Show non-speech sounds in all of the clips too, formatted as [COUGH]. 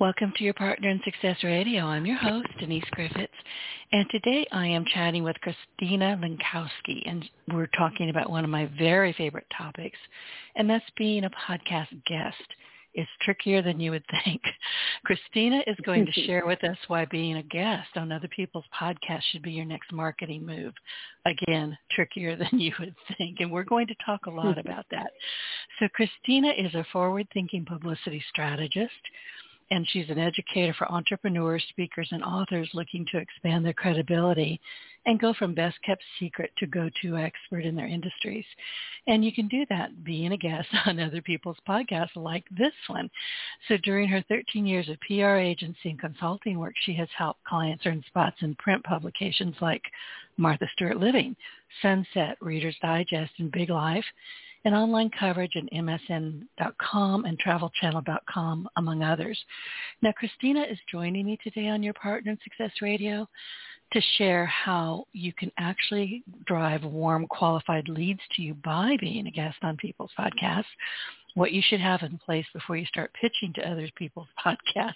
Welcome to your Partner in Success Radio. I'm your host, Denise Griffiths, and today I am chatting with Christina Lenkowski, and we're talking about one of my very favorite topics, and that's being a podcast guest. It's trickier than you would think. [LAUGHS] Christina is going to share with us why being a guest on other people's podcasts should be your next marketing move. Again, trickier than you would think. And we're going to talk a lot [LAUGHS] about that. So Christina is a forward-thinking publicity strategist and she's an educator for entrepreneurs, speakers, and authors looking to expand their credibility and go from best kept secret to go-to expert in their industries. And you can do that being a guest [LAUGHS] on other people's podcasts like this one. So during her 13 years of PR agency and consulting work, she has helped clients earn spots in print publications like Martha Stewart Living, Sunset, Reader's Digest, and Big Life and online coverage at MSN.com and TravelChannel.com, among others. Now, Christina is joining me today on your Partner in Success Radio to share how you can actually drive warm, qualified leads to you by being a guest on people's podcasts, what you should have in place before you start pitching to other people's [LAUGHS] podcasts,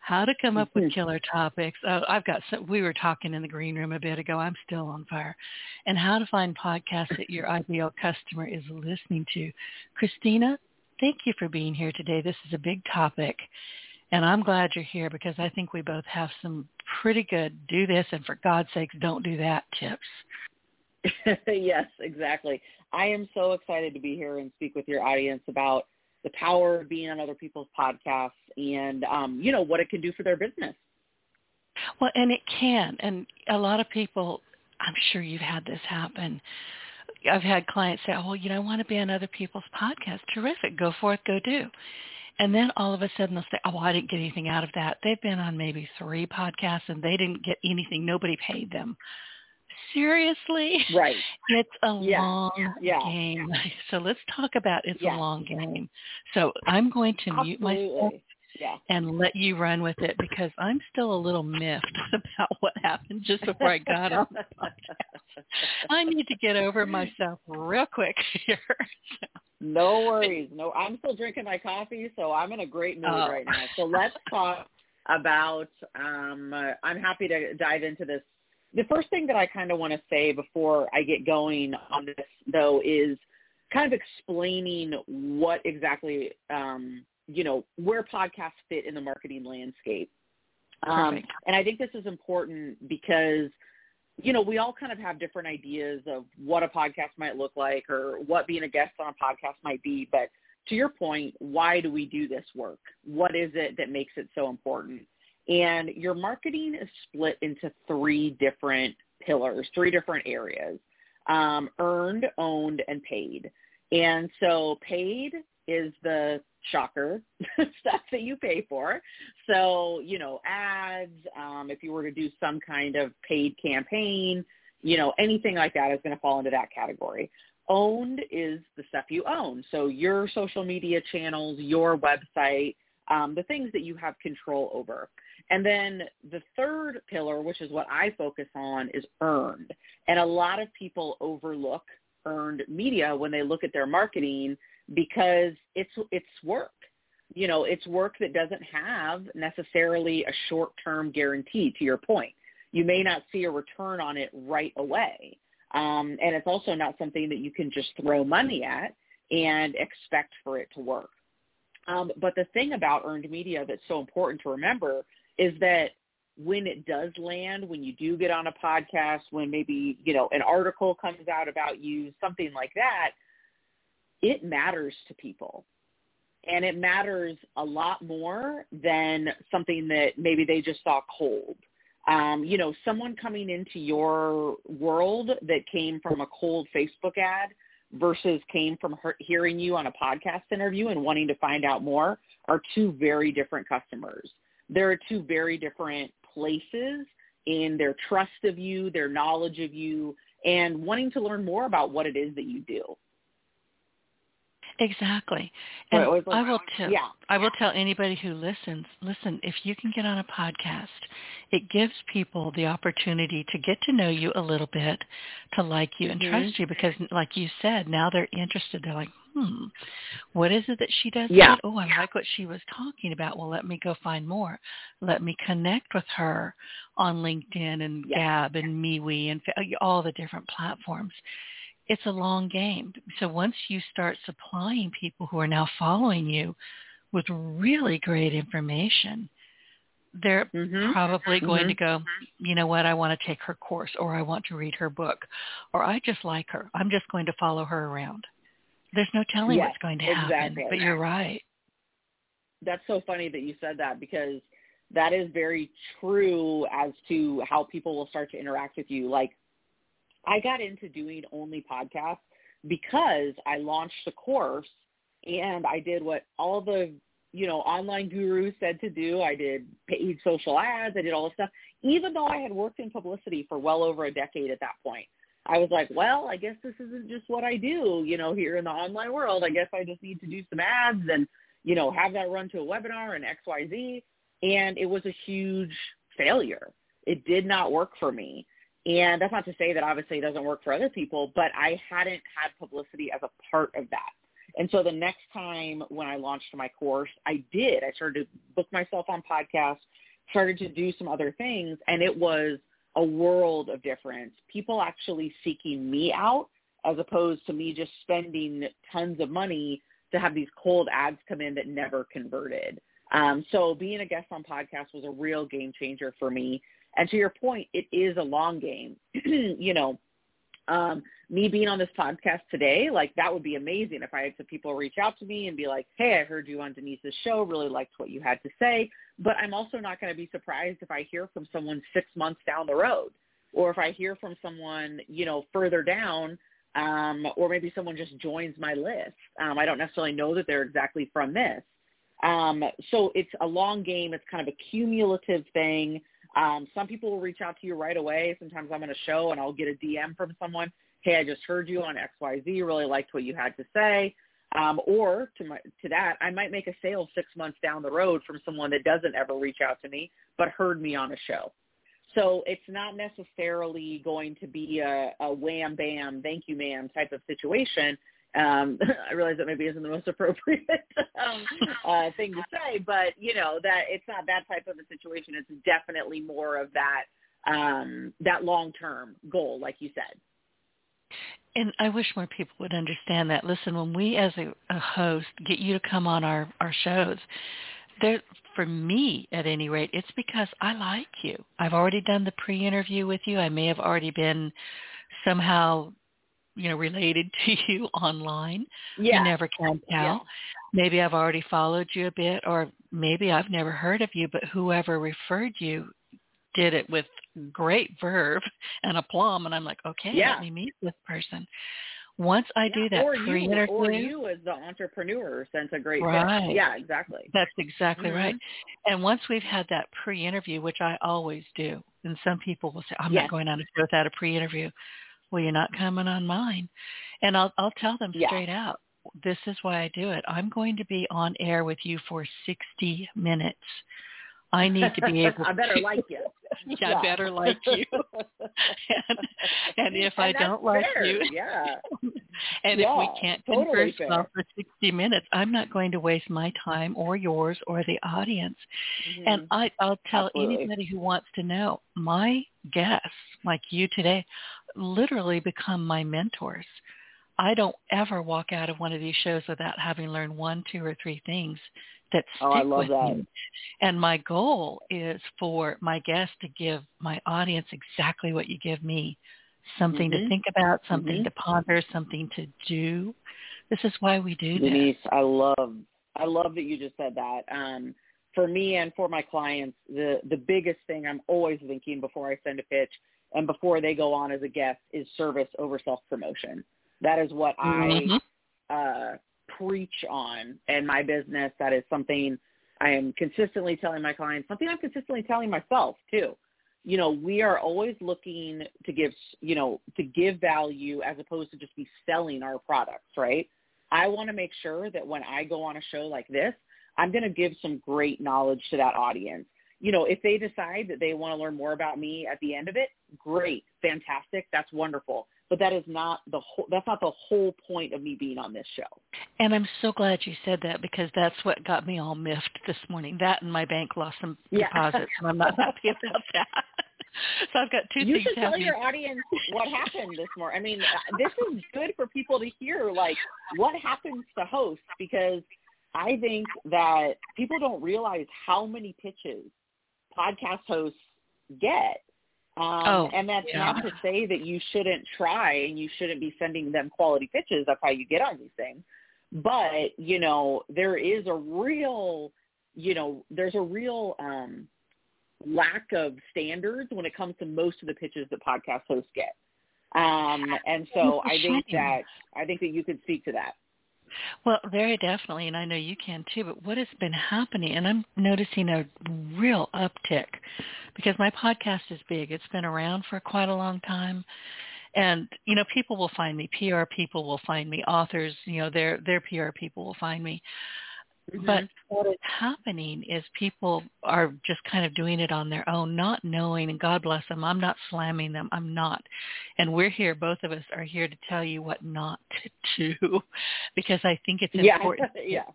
how to come up with mm-hmm. killer topics. Oh, I've got some, we were talking in the green room a bit ago. I'm still on fire. And how to find podcasts that your ideal customer is listening to. Christina, thank you for being here today. This is a big topic. And I'm glad you're here because I think we both have some pretty good do this and for God's sakes don't do that tips. [LAUGHS] yes, exactly. I am so excited to be here and speak with your audience about the power of being on other people's podcasts and um, you know what it can do for their business. Well, and it can, and a lot of people. I'm sure you've had this happen. I've had clients say, "Oh, you know, I want to be on other people's podcasts. Terrific, go forth, go do." And then all of a sudden they'll say, "Oh, I didn't get anything out of that." They've been on maybe three podcasts and they didn't get anything. Nobody paid them seriously? Right. [LAUGHS] It's a yeah. long yeah. game. [LAUGHS] So let's talk about it's yeah. a long game. So I'm going to Absolutely. mute myself yeah. and let you run with it because I'm still a little miffed [LAUGHS] about what happened just before I got on the podcast. I need to get over myself real quick here. no worries. No, I'm still drinking my coffee, so I'm in a great mood oh. right now. So let's talk about um uh, I'm happy to dive into this the first thing that I kind of want to say before I get going on this, though, is kind of explaining what exactly, um, you know, where podcasts fit in the marketing landscape. Um, and I think this is important because, you know, we all kind of have different ideas of what a podcast might look like or what being a guest on a podcast might be. But to your point, why do we do this work? What is it that makes it so important? And your marketing is split into three different pillars, three different areas, um, earned, owned, and paid. And so paid is the shocker [LAUGHS] stuff that you pay for. So, you know, ads, um, if you were to do some kind of paid campaign, you know, anything like that is going to fall into that category. Owned is the stuff you own. So your social media channels, your website, um, the things that you have control over. And then the third pillar, which is what I focus on, is earned. And a lot of people overlook earned media when they look at their marketing because it's it's work. You know, it's work that doesn't have necessarily a short-term guarantee to your point. You may not see a return on it right away. Um, and it's also not something that you can just throw money at and expect for it to work. Um, but the thing about earned media that's so important to remember is that when it does land, when you do get on a podcast, when maybe, you know, an article comes out about you, something like that, it matters to people. And it matters a lot more than something that maybe they just saw cold. Um, you know, someone coming into your world that came from a cold Facebook ad versus came from her- hearing you on a podcast interview and wanting to find out more are two very different customers there are two very different places in their trust of you, their knowledge of you, and wanting to learn more about what it is that you do. Exactly. And I will tell yeah. I will tell anybody who listens, listen, if you can get on a podcast, it gives people the opportunity to get to know you a little bit, to like you and mm-hmm. trust you because like you said, now they're interested. They're like, hmm, what is it that she does? Yeah. Oh, I like what she was talking about. Well, let me go find more. Let me connect with her on LinkedIn and yeah. Gab and MeWe and all the different platforms it's a long game. So once you start supplying people who are now following you with really great information, they're mm-hmm. probably going mm-hmm. to go, you know what, I want to take her course or I want to read her book or I just like her. I'm just going to follow her around. There's no telling yes, what's going to exactly. happen, but you're right. That's so funny that you said that because that is very true as to how people will start to interact with you. Like I got into doing only podcasts because I launched the course and I did what all the, you know, online gurus said to do. I did paid social ads. I did all this stuff, even though I had worked in publicity for well over a decade at that point. I was like, well, I guess this isn't just what I do, you know, here in the online world. I guess I just need to do some ads and, you know, have that run to a webinar and XYZ. And it was a huge failure. It did not work for me. And that's not to say that obviously it doesn't work for other people, but I hadn't had publicity as a part of that. And so the next time when I launched my course, I did. I started to book myself on podcasts, started to do some other things, and it was a world of difference. People actually seeking me out as opposed to me just spending tons of money to have these cold ads come in that never converted. Um, so being a guest on podcasts was a real game changer for me. And to your point, it is a long game. [CLEARS THROAT] you know, um, me being on this podcast today, like that would be amazing if I had some people reach out to me and be like, hey, I heard you on Denise's show, really liked what you had to say. But I'm also not going to be surprised if I hear from someone six months down the road or if I hear from someone, you know, further down um, or maybe someone just joins my list. Um, I don't necessarily know that they're exactly from this. Um, so it's a long game. It's kind of a cumulative thing. Um, some people will reach out to you right away. Sometimes I'm on a show and I'll get a DM from someone. Hey, I just heard you on XYZ. Really liked what you had to say. Um, or to my, to that, I might make a sale six months down the road from someone that doesn't ever reach out to me, but heard me on a show. So it's not necessarily going to be a, a wham bam, thank you ma'am type of situation um, [LAUGHS] I realize that maybe isn't the most [LAUGHS] appropriate um, uh, thing to say, but you know that it's not that type of a situation. It's definitely more of that um, that long term goal, like you said. And I wish more people would understand that. Listen, when we as a, a host get you to come on our our shows, there for me at any rate, it's because I like you. I've already done the pre-interview with you. I may have already been somehow you know related [LAUGHS] to you online. Yeah. You never can tell. Yeah. Maybe I've already followed you a bit, or maybe I've never heard of you, but whoever referred you did it with great verve and aplomb, and I'm like, okay, yeah. let me meet this person. Once I yeah, do that or pre-interview, you, or you as the entrepreneur sense a great right. Yeah, exactly. That's exactly mm-hmm. right. And once we've had that pre-interview, which I always do, and some people will say, I'm yes. not going on a show without a pre-interview well, you're not coming on mine. And I'll, I'll tell them yeah. straight out, this is why I do it. I'm going to be on air with you for 60 minutes. I need to be able to... [LAUGHS] I better to, like you. yeah, [LAUGHS] yeah, I better like you. [LAUGHS] and, and if and I don't like you, yeah. and yeah, if we can't totally converse fair. well for 60 minutes, I'm not going to waste my time or yours or the audience. Mm-hmm. And I, I'll tell Absolutely. anybody who wants to know, my guests, like you today, literally become my mentors. I don't ever walk out of one of these shows without having learned one, two, or three things that stick Oh, I love with that. me. And my goal is for my guests to give my audience exactly what you give me. Something Mhm. to think about, something Mhm. to ponder, something to do. This is why we do this. Denise, I love I love that you just said that. Um, for me and for my clients, the the biggest thing I'm always thinking before I send a pitch and before they go on as a guest is service over self promotion. That is what Mhm. I uh, preach on in my business. That is something I am consistently telling my clients something I'm consistently telling myself too. You know, we are always looking to give, you know, to give value as opposed to just be selling our products, right? I want to make sure that when I go on a show like this, I'm going to give some great knowledge to that audience. You know, if they decide that they want to learn more about me at the end of it, great, fantastic, that's wonderful but that is not the whole that's not the whole point of me being on this show. And i'm so glad you said that because that's what got me all miffed this morning. That and my bank lost some yeah. deposits and i'm not happy about that. [LAUGHS] So i've got two you things should tell your audience what happened this morning i mean this is good for people to hear like what happens to hosts because i think that people don't realize how many pitches podcast hosts get um, oh, and that's yeah. not to say that you shouldn't try and you shouldn't be sending them quality pitches. That's how you get on these things. But, you know, there is a real, you know, there's a real um, lack of standards when it comes to most of the pitches that podcast hosts get. Um, and so I think that I think that you could speak to that. Well, very definitely, and I know you can too. But what has been happening, and I'm noticing a real uptick because my podcast is big. It's been around for quite a long time. And, you know, people will find me. PR people will find me. Authors, you know, their their PR people will find me. Mm-hmm. But what is happening is people are just kind of doing it on their own, not knowing, and God bless them, I'm not slamming them. I'm not. And we're here, both of us are here to tell you what not [LAUGHS] to do because I think it's important. Yeah. yeah.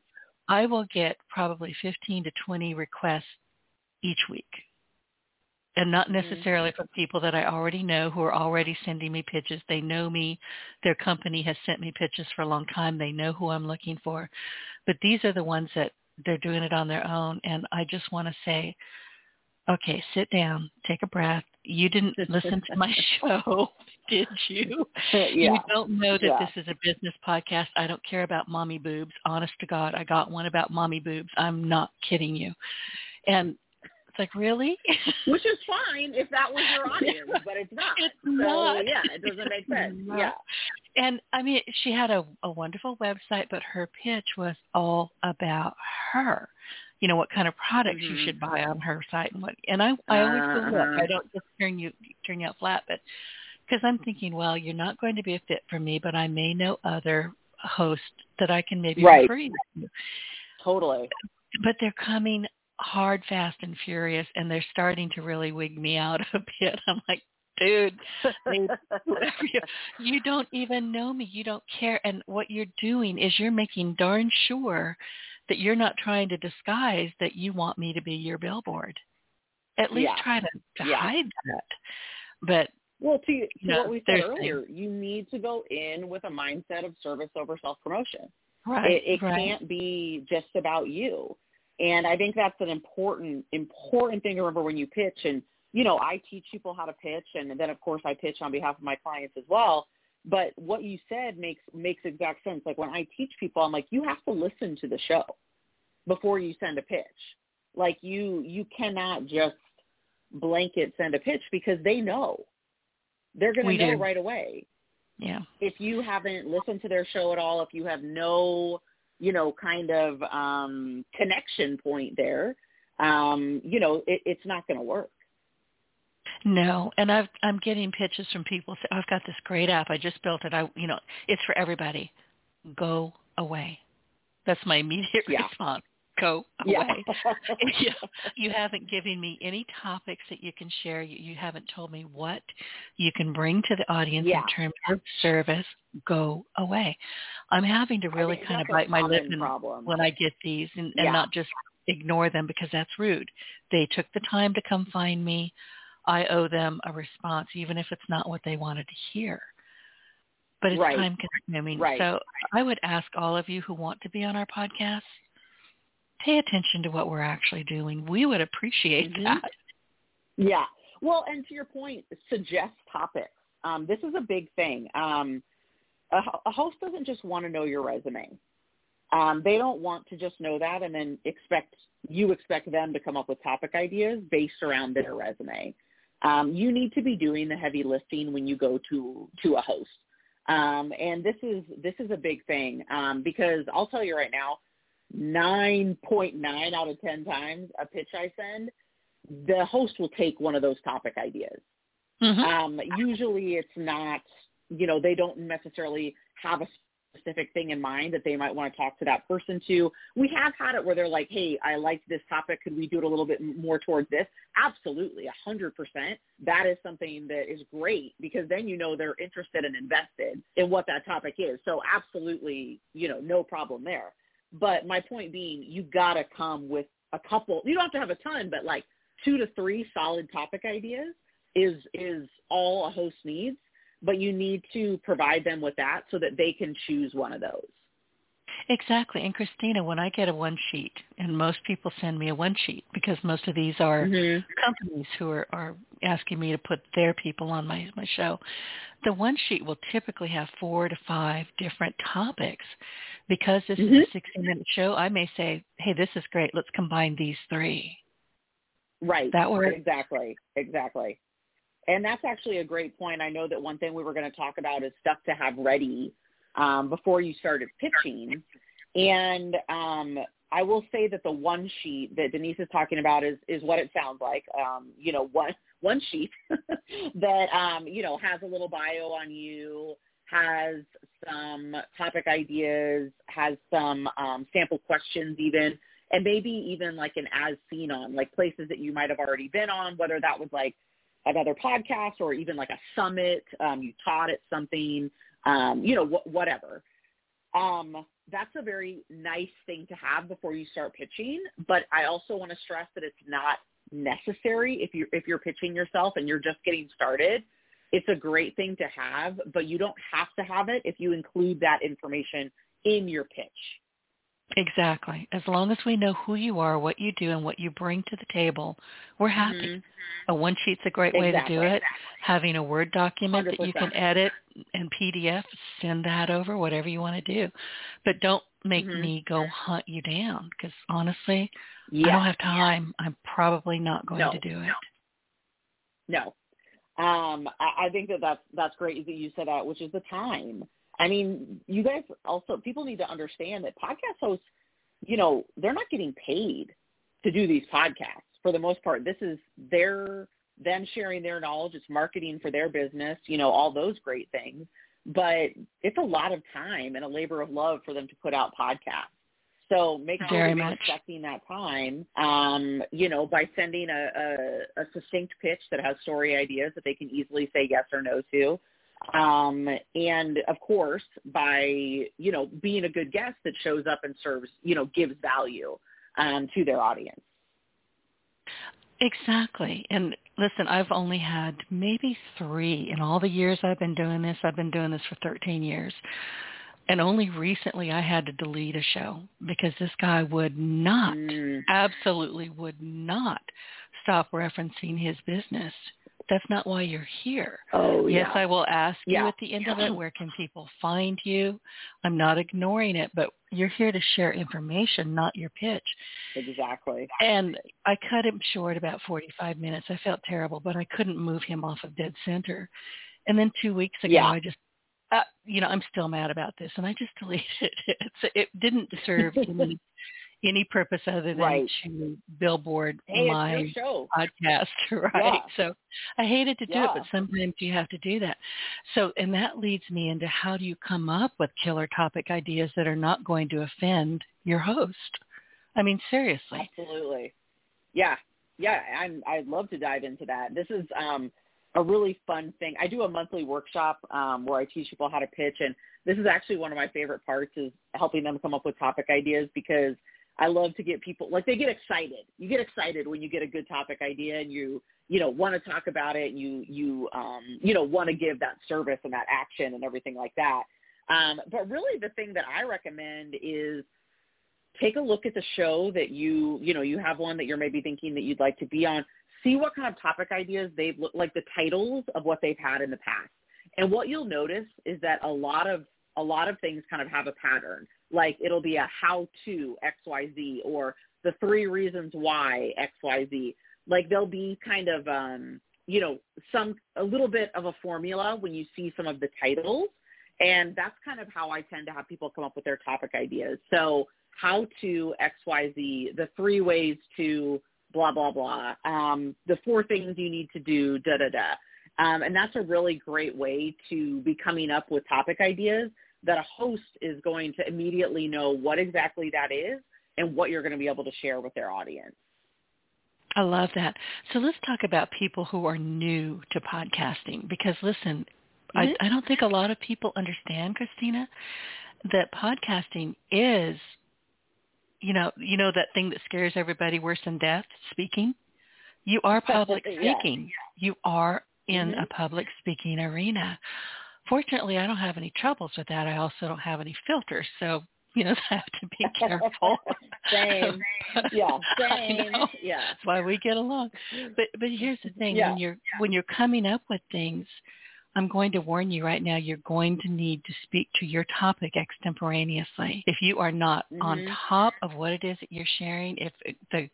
I will get probably 15 to 20 requests each week and not mm-hmm. necessarily from people that I already know who are already sending me pitches. They know me. Their company has sent me pitches for a long time. They know who I'm looking for. But these are the ones that they're doing it on their own. And I just want to say, okay, sit down, take a breath. You didn't [LAUGHS] listen to my [LAUGHS] show, [LAUGHS] did you? Yeah. You don't know that yeah. this is a business podcast. I don't care about mommy boobs. Honest to God, I got one about mommy boobs. I'm not kidding you. And like, really? Which is fine if that was your [LAUGHS] audience, but it's not. It's so, not. yeah, it doesn't make [LAUGHS] sense. Yeah. And I mean, she had a, a wonderful website, but her pitch was all about her. You know what kind of products mm-hmm. you should buy on her site and what. And I, I always uh-huh. go look. I don't just turn you turn you out flat, but because I'm thinking, well, you're not going to be a fit for me, but I may know other hosts that I can maybe right. refer you to. Totally. But they're coming hard, fast, and furious, and they're starting to really wig me out [LAUGHS] a bit. I'm like, dude, [LAUGHS] [LAUGHS] you don't even know me. You don't care. And what you're doing is you're making darn sure that you're not trying to disguise that you want me to be your billboard. At least yeah. try to, to yeah. hide that. But well, to, to you what we said earlier, you need to go in with a mindset of service over self-promotion. Right. It, it right. can't be just about you. And I think that's an important, important thing to remember when you pitch. And, you know, I teach people how to pitch and then of course I pitch on behalf of my clients as well. But what you said makes, makes exact sense. Like when I teach people, I'm like, you have to listen to the show before you send a pitch. Like you, you cannot just blanket send a pitch because they know. They're going to know do. right away. Yeah. If you haven't listened to their show at all, if you have no you know, kind of um, connection point there, um, you know, it, it's not going to work. No, and I've, I'm getting pitches from people. Say, I've got this great app. I just built it. I, you know, it's for everybody. Go away. That's my [LAUGHS] immediate yeah. response go [LAUGHS] yeah. away. [LAUGHS] [LAUGHS] you, you haven't given me any topics that you can share. You, you haven't told me what you can bring to the audience yeah. in terms of service. Go away. I'm having to really kind of bite my lip problem. when I get these and, and yeah. not just ignore them because that's rude. They took the time to come find me. I owe them a response, even if it's not what they wanted to hear. But it's right. time consuming. Right. So I would ask all of you who want to be on our podcast, pay attention to what we're actually doing. We would appreciate mm-hmm. that. Yeah. Well, and to your point, suggest topics. Um, this is a big thing. Um, a, a, host doesn't just want to know your resume. Um, they don't want to just know that and then expect you expect them to come up with topic ideas based around their resume. Um, you need to be doing the heavy lifting when you go to to a host. Um, and this is this is a big thing um, because I'll tell you right now, 9.9 out of 10 times a pitch I send, the host will take one of those topic ideas. Mm-hmm. Um, usually it's not, you know, they don't necessarily have a specific thing in mind that they might want to talk to that person to. We have had it where they're like, hey, I liked this topic. Could we do it a little bit more towards this? Absolutely, a 100%. That is something that is great because then you know they're interested and invested in what that topic is. So absolutely, you know, no problem there. But my point being, you got to come with a couple. You don't have to have a ton, but like two to three solid topic ideas is is all a host needs but you need to provide them with that so that they can choose one of those. Exactly. And Christina, when I get a one sheet, and most people send me a one sheet because most of these are mm-hmm. companies who are, are asking me to put their people on my, my show, the one sheet will typically have four to five different topics. Because this mm-hmm. is a 60 minute show, I may say, hey, this is great. Let's combine these three. Right. That works. Exactly. Exactly. And that's actually a great point. I know that one thing we were going to talk about is stuff to have ready um, before you started pitching. And um, I will say that the one sheet that Denise is talking about is is what it sounds like. Um, you know, one one sheet [LAUGHS] that um, you know has a little bio on you, has some topic ideas, has some um, sample questions even, and maybe even like an as seen on, like places that you might have already been on, whether that was like another podcast or even like a summit, um, you taught at something, um, you know, wh- whatever. Um, that's a very nice thing to have before you start pitching. But I also want to stress that it's not necessary if you're if you're pitching yourself and you're just getting started. It's a great thing to have, but you don't have to have it if you include that information in your pitch. Exactly. As long as we know who you are, what you do, and what you bring to the table, we're happy. Mm-hmm. A one sheet's a great exactly. way to do it. Having a Word document 100%. that you can edit and PDF, send that over, whatever you want to do. But don't make mm-hmm. me go hunt you down because honestly, yeah. I don't have time. I'm probably not going no. to do it. No. Um, I, I think that that's, that's great that you said that, which is the time. I mean, you guys also people need to understand that podcast hosts, you know, they're not getting paid to do these podcasts for the most part. This is their them sharing their knowledge. It's marketing for their business. You know, all those great things. But it's a lot of time and a labor of love for them to put out podcasts. So make sure Very you're respecting that time, um, you know, by sending a, a, a succinct pitch that has story ideas that they can easily say yes or no to um, and of course by you know being a good guest that shows up and serves you know gives value um, to their audience. Exactly. And listen i've only had maybe three in all the years i've been doing this. I've been doing this for 13 years. And only recently i had to delete a show because this guy would not mm. absolutely would not stop referencing his business that's not why you're here. Oh, yes, yeah. I will ask yeah. you at the end of it, where can people find you? I'm not ignoring it, but you're here to share information, not your pitch. Exactly. And I cut him short about 45 minutes. I felt terrible, but I couldn't move him off of dead center. And then two weeks ago, yeah. I just uh, you know, I'm still mad about this, and I just [LAUGHS] deleted it. It's, it didn't serve any [LAUGHS] any purpose other than right. to billboard hey, my podcast, [LAUGHS] right? Yeah. So I hated to do yeah. it, but sometimes you have to do that. So, and that leads me into how do you come up with killer topic ideas that are not going to offend your host? I mean, seriously. Absolutely. Yeah. Yeah. I'm, I'd love to dive into that. This is, um, a really fun thing. I do a monthly workshop um, where I teach people how to pitch, and this is actually one of my favorite parts is helping them come up with topic ideas because I love to get people like they get excited. You get excited when you get a good topic idea and you you know want to talk about it and you you um you know want to give that service and that action and everything like that. Um, but really the thing that I recommend is take a look at the show that you you know you have one that you're maybe thinking that you'd like to be on. See what kind of topic ideas they've looked like the titles of what they've had in the past. And what you'll notice is that a lot of a lot of things kind of have a pattern like it'll be a how to XYZ or the three reasons why XYZ. Like there'll be kind of um you know some a little bit of a formula when you see some of the titles and that's kind of how I tend to have people come up with their topic ideas. So how to XYZ, the three ways to blah, blah, blah, um, the four things you need to do, da, da, da. Um, and that's a really great way to be coming up with topic ideas that a host is going to immediately know what exactly that is and what you're going to be able to share with their audience. I love that. So let's talk about people who are new to podcasting because listen, mm-hmm. I, I don't think a lot of people understand, Christina, that podcasting is, you know, you know that thing that scares everybody worse than death, speaking. You are public speaking. Yeah. You are in mm-hmm. a public speaking arena. Fortunately, I don't have any troubles with that. I also don't have any filters, so you know, [LAUGHS] I have to be [LAUGHS] careful. same. [LAUGHS] Yeah, same. Yeah. That's why we get along. But but here's the thing, yeah. when you're when you're coming up with things, I'm going to warn you right now, you're going to need to speak to your topic extemporaneously. If you are not mm-hmm. on top of what it is that you're sharing, if the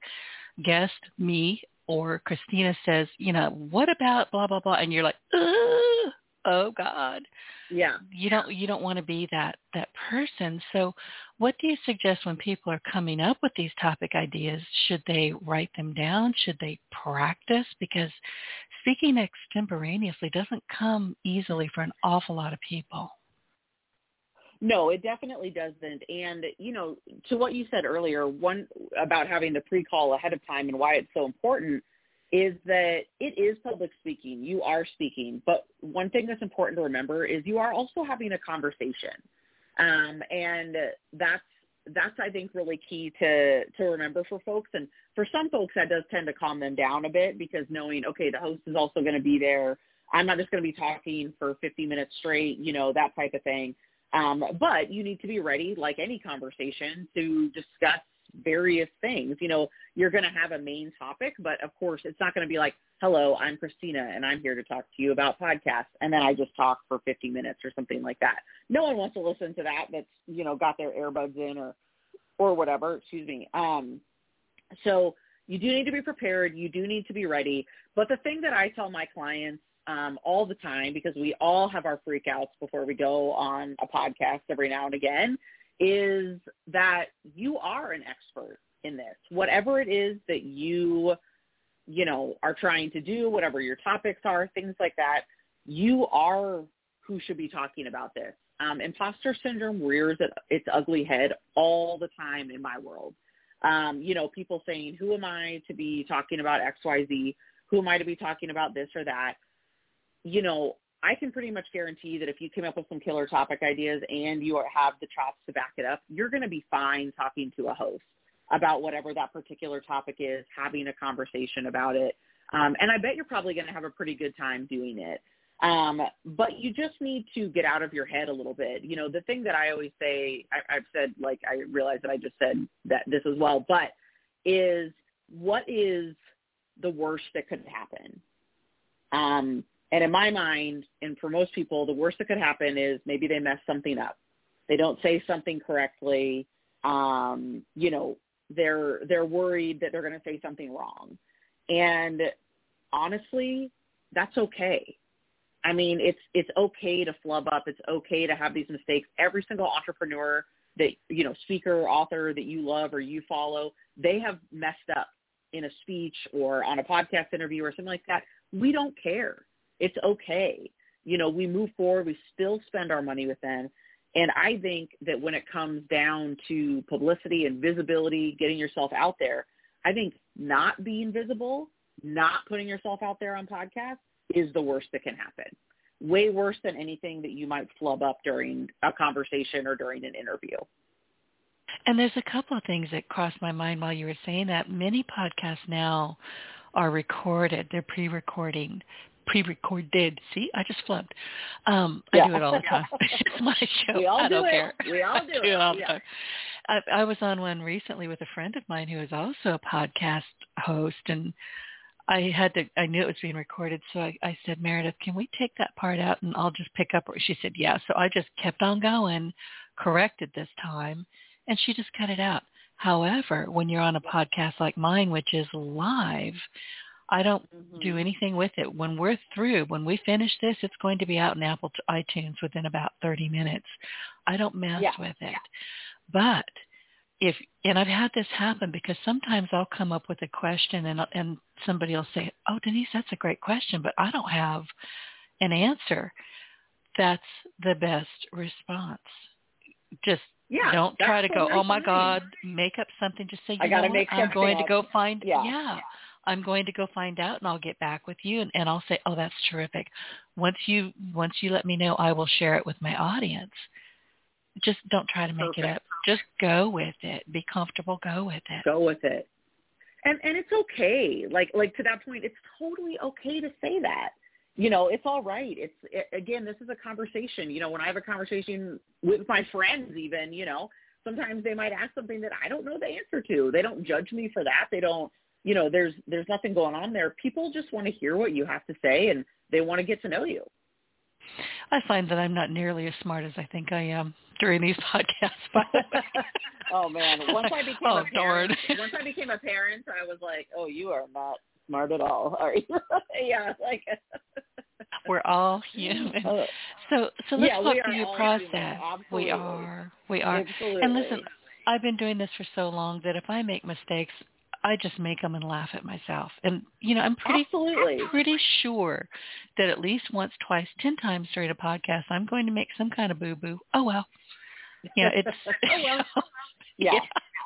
guest, me, or Christina says, you know, what about blah, blah, blah, and you're like, Ugh! Oh God. Yeah. You don't you don't want to be that that person. So what do you suggest when people are coming up with these topic ideas? Should they write them down? Should they practice? Because speaking extemporaneously doesn't come easily for an awful lot of people. No, it definitely doesn't. And, you know, to what you said earlier, one about having the pre-call ahead of time and why it's so important – is that it is public speaking. You are speaking. But one thing that's important to remember is you are also having a conversation. Um, and that's that's I think really key to to remember for folks. And for some folks that does tend to calm them down a bit because knowing, okay, the host is also going to be there. I'm not just going to be talking for 50 minutes straight, you know, that type of thing. Um, but you need to be ready, like any conversation, to discuss various things. You know, you're going to have a main topic, but of course it's not going to be like, hello, I'm Christina and I'm here to talk to you about podcasts. And then I just talk for 50 minutes or something like that. No one wants to listen to that that's, you know, got their earbuds in or, or whatever, excuse me. Um, so you do need to be prepared. You do need to be ready. But the thing that I tell my clients um, all the time, because we all have our freakouts before we go on a podcast every now and again, is that you are an expert in this. Whatever it is that you, you know, are trying to do, whatever your topics are, things like that, you are who should be talking about this. Um, imposter syndrome rears its ugly head all the time in my world. Um, you know, people saying, who am I to be talking about X, Y, Z? Who am I to be talking about this or that? You know, I can pretty much guarantee that if you came up with some killer topic ideas and you have the chops to back it up, you're going to be fine talking to a host about whatever that particular topic is, having a conversation about it. Um, and I bet you're probably going to have a pretty good time doing it. Um, but you just need to get out of your head a little bit. You know, the thing that I always say, I, I've said, like, I realize that I just said that this as well, but is what is the worst that could happen? Um, and in my mind, and for most people, the worst that could happen is maybe they mess something up. They don't say something correctly. Um, you know, they're they're worried that they're going to say something wrong. And honestly, that's okay. I mean, it's it's okay to flub up. It's okay to have these mistakes. Every single entrepreneur that you know, speaker, author that you love or you follow, they have messed up in a speech or on a podcast interview or something like that. We don't care. It's okay. You know, we move forward. We still spend our money with them. And I think that when it comes down to publicity and visibility, getting yourself out there, I think not being visible, not putting yourself out there on podcasts is the worst that can happen. Way worse than anything that you might flub up during a conversation or during an interview. And there's a couple of things that crossed my mind while you were saying that. Many podcasts now are recorded. They're pre-recording pre-recorded. See, I just flubbed. Um, I yeah. do it all the time. [LAUGHS] it's my show. We all I do don't it. care. We all [LAUGHS] do, do it. all the time. I, I was on one recently with a friend of mine who is also a podcast host, and I had to. I knew it was being recorded, so I, I said, Meredith, can we take that part out and I'll just pick up? She said, Yeah. So I just kept on going, corrected this time, and she just cut it out. However, when you're on a podcast like mine, which is live, I don't mm-hmm. do anything with it. When we're through, when we finish this, it's going to be out in Apple iTunes within about 30 minutes. I don't mess yeah. with it. But if and I've had this happen because sometimes I'll come up with a question and and somebody will say, "Oh, Denise, that's a great question, but I don't have an answer." That's the best response. Just yeah, don't try to go, "Oh my God," make up something. Just say, "You I gotta know make? I'm going to go find." Yeah. yeah. I'm going to go find out and I'll get back with you and, and I'll say, oh, that's terrific. Once you once you let me know, I will share it with my audience. Just don't try to make Perfect. it up. Just go with it. Be comfortable. Go with it. Go with it. And and it's okay. Like like to that point, it's totally okay to say that. You know, it's all right. It's it, again, this is a conversation. You know, when I have a conversation with my friends, even you know, sometimes they might ask something that I don't know the answer to. They don't judge me for that. They don't you know, there's there's nothing going on there. People just want to hear what you have to say and they want to get to know you. I find that I'm not nearly as smart as I think I am during these podcasts. By [LAUGHS] the [LAUGHS] oh man, once I became oh, a parent, once I became a parent, I was like, oh, you are not smart at all. [LAUGHS] Are you? yeah, like we're all human. Uh, So so let's yeah, walk we through your process. We are. We are. Absolutely. And listen, I've been doing this for so long that if I make mistakes, I just make them and laugh at myself. And you know, I'm pretty Absolutely. I'm pretty sure that at least once, twice, ten times during a podcast, I'm going to make some kind of boo boo. Oh well. Yeah, it's [LAUGHS] oh well. [LAUGHS] Yeah. yeah.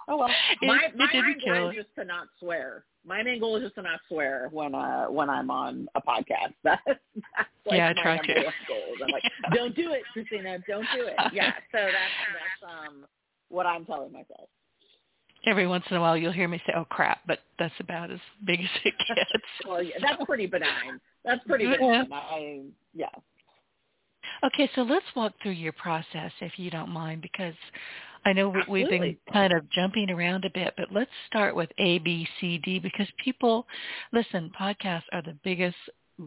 Oh well. It- My it my main goal is just to not swear. My main goal is just to not swear when uh when I'm on a podcast. [LAUGHS] That's, that's like Yeah, I my try to. I'm like, don't do it, Christina. Don't do it. Yeah. So that's that's um what I'm telling myself. Every once in a while, you'll hear me say, "Oh crap," but that's about as big as it [LAUGHS] gets. Well, yeah, that's pretty benign. That's pretty Yeah. benign. I yeah. Okay, so let's walk through your process if you don't mind, because I know we, we've been kind of jumping around a bit, but let's start with A, B, C, D, because people, listen, podcasts are the biggest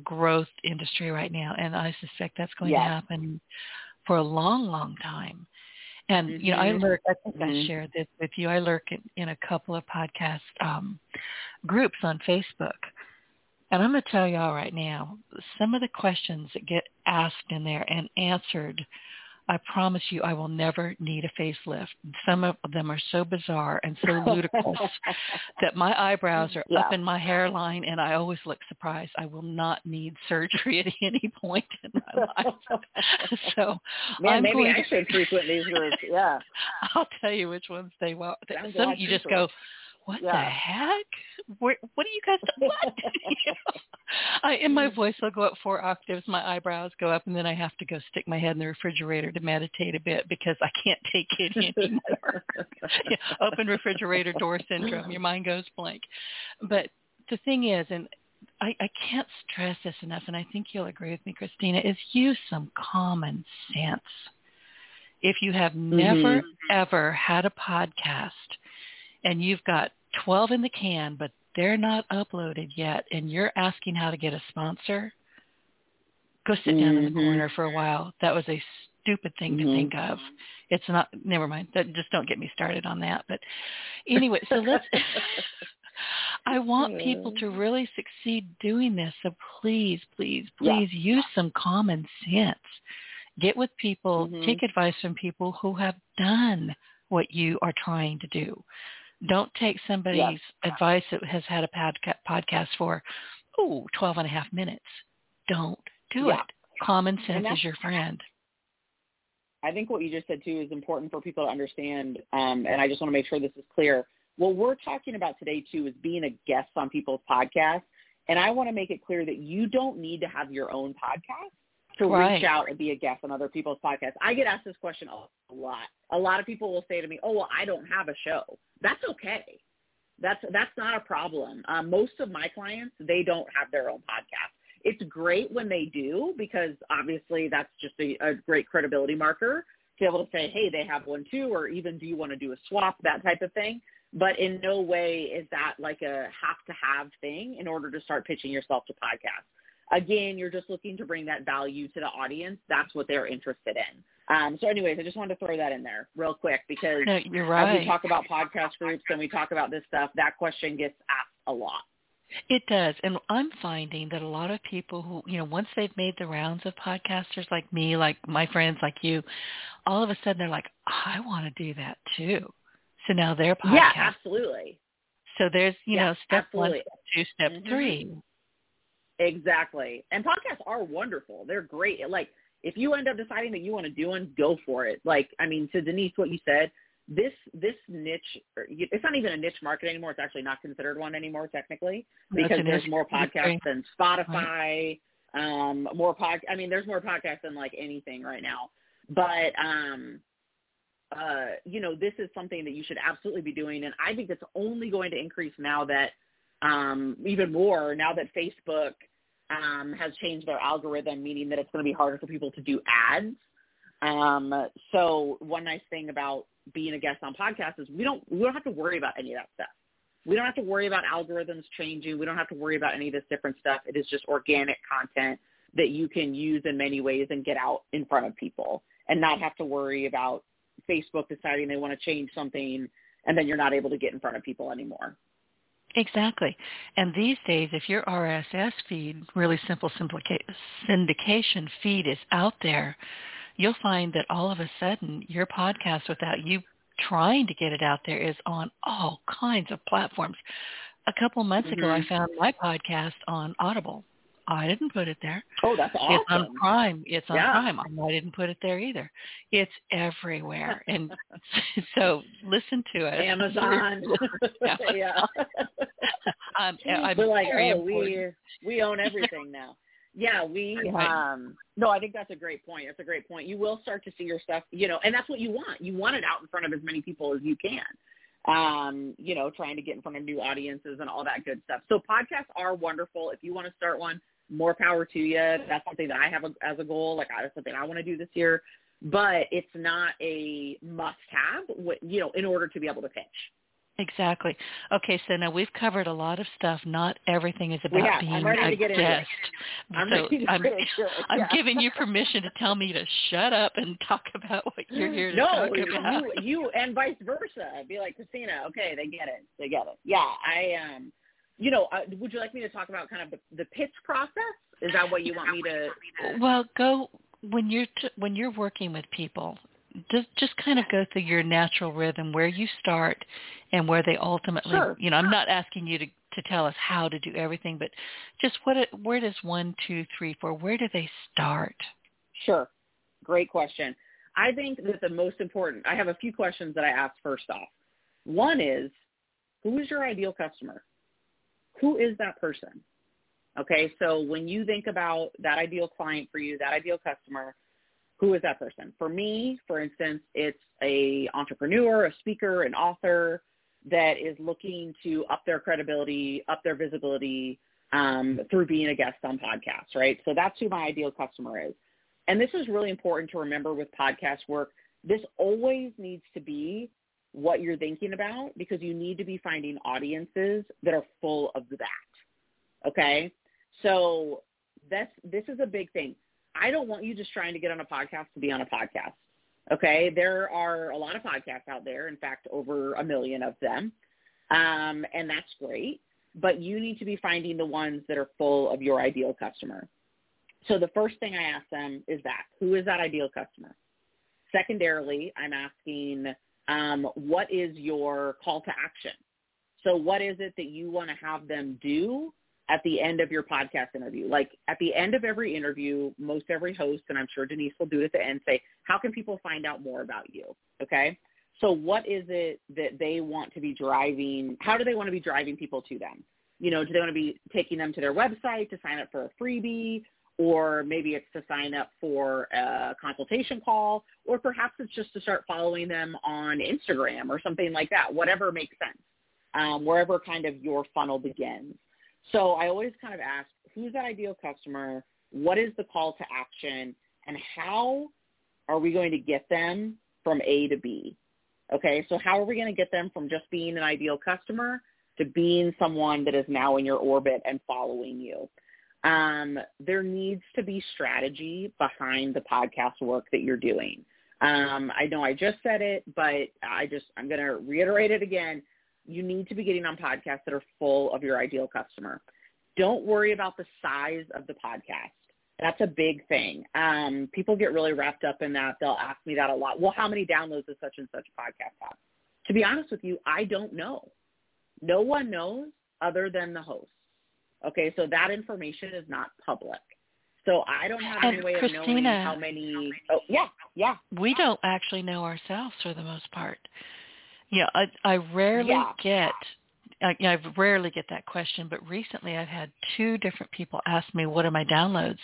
growth industry right now, and I suspect that's going to happen for a long, long time. And you know, I lurk. I think I Mhm. shared this with you. I lurk in, in a couple of podcast um, groups on Facebook, and I'm going to tell y'all right now, some of the questions that get asked in there and answered, I promise you I will never need a facelift. Some of them are so bizarre and so [LAUGHS] ludicrous that my eyebrows are Yeah. up in my hairline and I always look surprised. I will not need surgery [LAUGHS] at any point in my [LAUGHS] life. so Man, I'm maybe going I to- should frequent these groups. Yeah. I'll tell you which ones they will. A Some you just go, what the heck? Where, what are you guys? [LAUGHS] What? You [LAUGHS] know? I, and my voice I'll go up four octaves. My eyebrows go up, and then I have to go stick my head in the refrigerator to meditate a bit because I can't [LAUGHS] take it anymore. yeah, open refrigerator door syndrome. Your mind goes blank. But the thing is, and I, I can't stress this enough, and I think you'll agree with me, Christina, is use some common sense. If you have never, Mhm. ever had a podcast and you've got 12 in the can, but they're not uploaded yet, and you're asking how to get a sponsor, go sit down in the Mhm. corner for a while. That was a stupid thing to Mhm. think of. It's not, never mind. That, just don't get me started on that. But anyway, so let's, [LAUGHS] I want people to really succeed doing this. So please, please, Yeah. please use some common sense. Get with people, Mhm. take advice from people who have done what you are trying to do. Don't take somebody's advice that has had a podca- podcast for, oh, 12 and a half minutes. Don't do Yeah. it. Common sense is your friend. I think what you just said too is important for people to understand, um, and I just want to make sure this is clear. What we're talking about today too is being a guest on people's podcasts, and I want to make it clear that you don't need to have your own podcast to Right. reach out and be a guest on other people's podcasts. I get asked this question a lot. A lot of people will say to me, "Oh, well, I don't have a show." That's okay. That's that's not a problem. Um, most of my clients they don't have their own podcast. It's great when they do because obviously that's just a, a great credibility marker to be able to say, hey, they have one too, or even do you want to do a swap, that type of thing. But in no way is that like a have to have thing in order to start pitching yourself to podcasts. Again, you're just looking to bring that value to the audience. That's what they're interested in. Um, so anyways, I just wanted to throw that in there real quick because No, you're as we talk about podcast groups and we talk about this stuff, that question gets asked a lot. It does. And I'm finding that a lot of people who, you know, once they've made the rounds of podcasters like me, like my friends like you, all of a sudden they're like, I want to do that too. So now their podcast. Yeah, absolutely. So there's, you yeah, know, step absolutely. one, step two, step Mhm. three. Exactly. And podcasts are wonderful. They're great. Like if you end up deciding that you want to do one, go for it. Like I mean, to Denise, what you said, this this niche, it's not even a niche market anymore. It's actually not considered one anymore technically because there's more podcasts than Spotify. Um, more pod. I mean, there's more podcasts than like anything right now. But um, uh, you know, this is something that you should absolutely be doing, and I think it's only going to increase now that um, even more now that Facebook um, has changed their algorithm, meaning that it's going to be harder for people to do ads. Um, so one nice thing about being a guest on podcasts is we don't we don't have to worry about any of that stuff. We don't have to worry about algorithms changing. We don't have to worry about any of this different stuff. It is just organic content that you can use in many ways and get out in front of people and not have to worry about Facebook deciding they want to change something and then you're not able to get in front of people anymore. Exactly. And these days, if your RSS feed, really simple syndication feed is out there, you'll find that all of a sudden your podcast, without you trying to get it out there, is on all kinds of platforms. A couple months ago, I Mhm. found my podcast on Audible. I didn't put it there. Oh, that's awesome. It's on Prime. It's on Yeah. Prime. I didn't put it there either. It's everywhere. And [LAUGHS] so listen to it. Amazon. [LAUGHS] Yeah. [LAUGHS] yeah. I'm, I'm We're like, oh, important. we we own everything now. Yeah, we um no, I think that's a great point. That's a great point. You will start to see your stuff, you know, and that's what you want. You want it out in front of as many people as you can. Um, you know, trying to get in front of new audiences and all that good stuff. So podcasts are wonderful. If you want to start one, more power to you. That's something that I have a, as a goal. Like I that's something I want to do this year. But it's not a must-have, you know, in order to be able to pitch. Exactly. Okay, so now we've covered a lot of stuff. Not everything is about being a to get into it. guest. I'm so ready to I'm, get into. [LAUGHS] I'm Yeah. giving you permission to tell me to shut up and [LAUGHS] talk about what you're here to no, talk about. you, you, and vice versa. Be like Christina. Okay, they get it. They get it. Yeah, I um, you know, uh, would you like me to talk about kind of the, the pitch process? Is that what you want me to? Well, go when you're t- when you're working with people. Just just kind of go through your natural rhythm, where you start, and where they ultimately. Sure. You know, I'm not asking you to to tell us how to do everything, but just what where does one, two, three, four? Where do they start? Sure. Great question. I think that the most important. I have a few questions that I ask first off. One is, who is your ideal customer? Who is that person? Okay, so when you think about that ideal client for you, that ideal customer, who is that person? For me, for instance, it's a entrepreneur, a speaker, an author that is looking to up their credibility, up their visibility um, through being a guest on podcasts, right? So that's who my ideal customer is. And this is really important to remember with podcast work. This always needs to be what you're thinking about because you need to be finding audiences that are full of that. Okay? So that's this is a big thing. I don't want you just trying to get on a podcast to be on a podcast. Okay? There are a lot of podcasts out there, in fact over a million of them. Um, and that's great. But you need to be finding the ones that are full of your ideal customer. So the first thing I ask them is that who is that ideal customer? Secondarily, I'm asking um, what is your call to action? So what is it that you want to have them do at the end of your podcast interview? Like at the end of every interview, most every host, and I'm sure Denise will do it at the end, say, how can people find out more about you? Okay. So what is it that they want to be driving? How do they want to be driving people to them? You know, do they want to be taking them to their website to sign up for a freebie? Or maybe it's to sign up for a consultation call, or perhaps it's just to start following them on Instagram or something like that, whatever makes sense, um, wherever kind of your funnel begins. So I always kind of ask, who's that ideal customer? What is the call to action? And how are we going to get them from A to B? Okay, so how are we going to get them from just being an ideal customer to being someone that is now in your orbit and following you? Um, there needs to be strategy behind the podcast work that you're doing. Um, I know I just said it, but I just I'm going to reiterate it again. You need to be getting on podcasts that are full of your ideal customer. Don't worry about the size of the podcast. That's a big thing. Um, people get really wrapped up in that. They'll ask me that a lot. Well, how many downloads does such and such podcast have? To be honest with you, I don't know. No one knows other than the host. Okay, so that information is not public. So I don't have and any way Christina, of knowing how many. Oh, yeah, yeah. We don't actually know ourselves for the most part. Yeah, I, I rarely Yeah. get. I, I rarely get that question, but recently I've had two different people ask me, "What are my downloads?"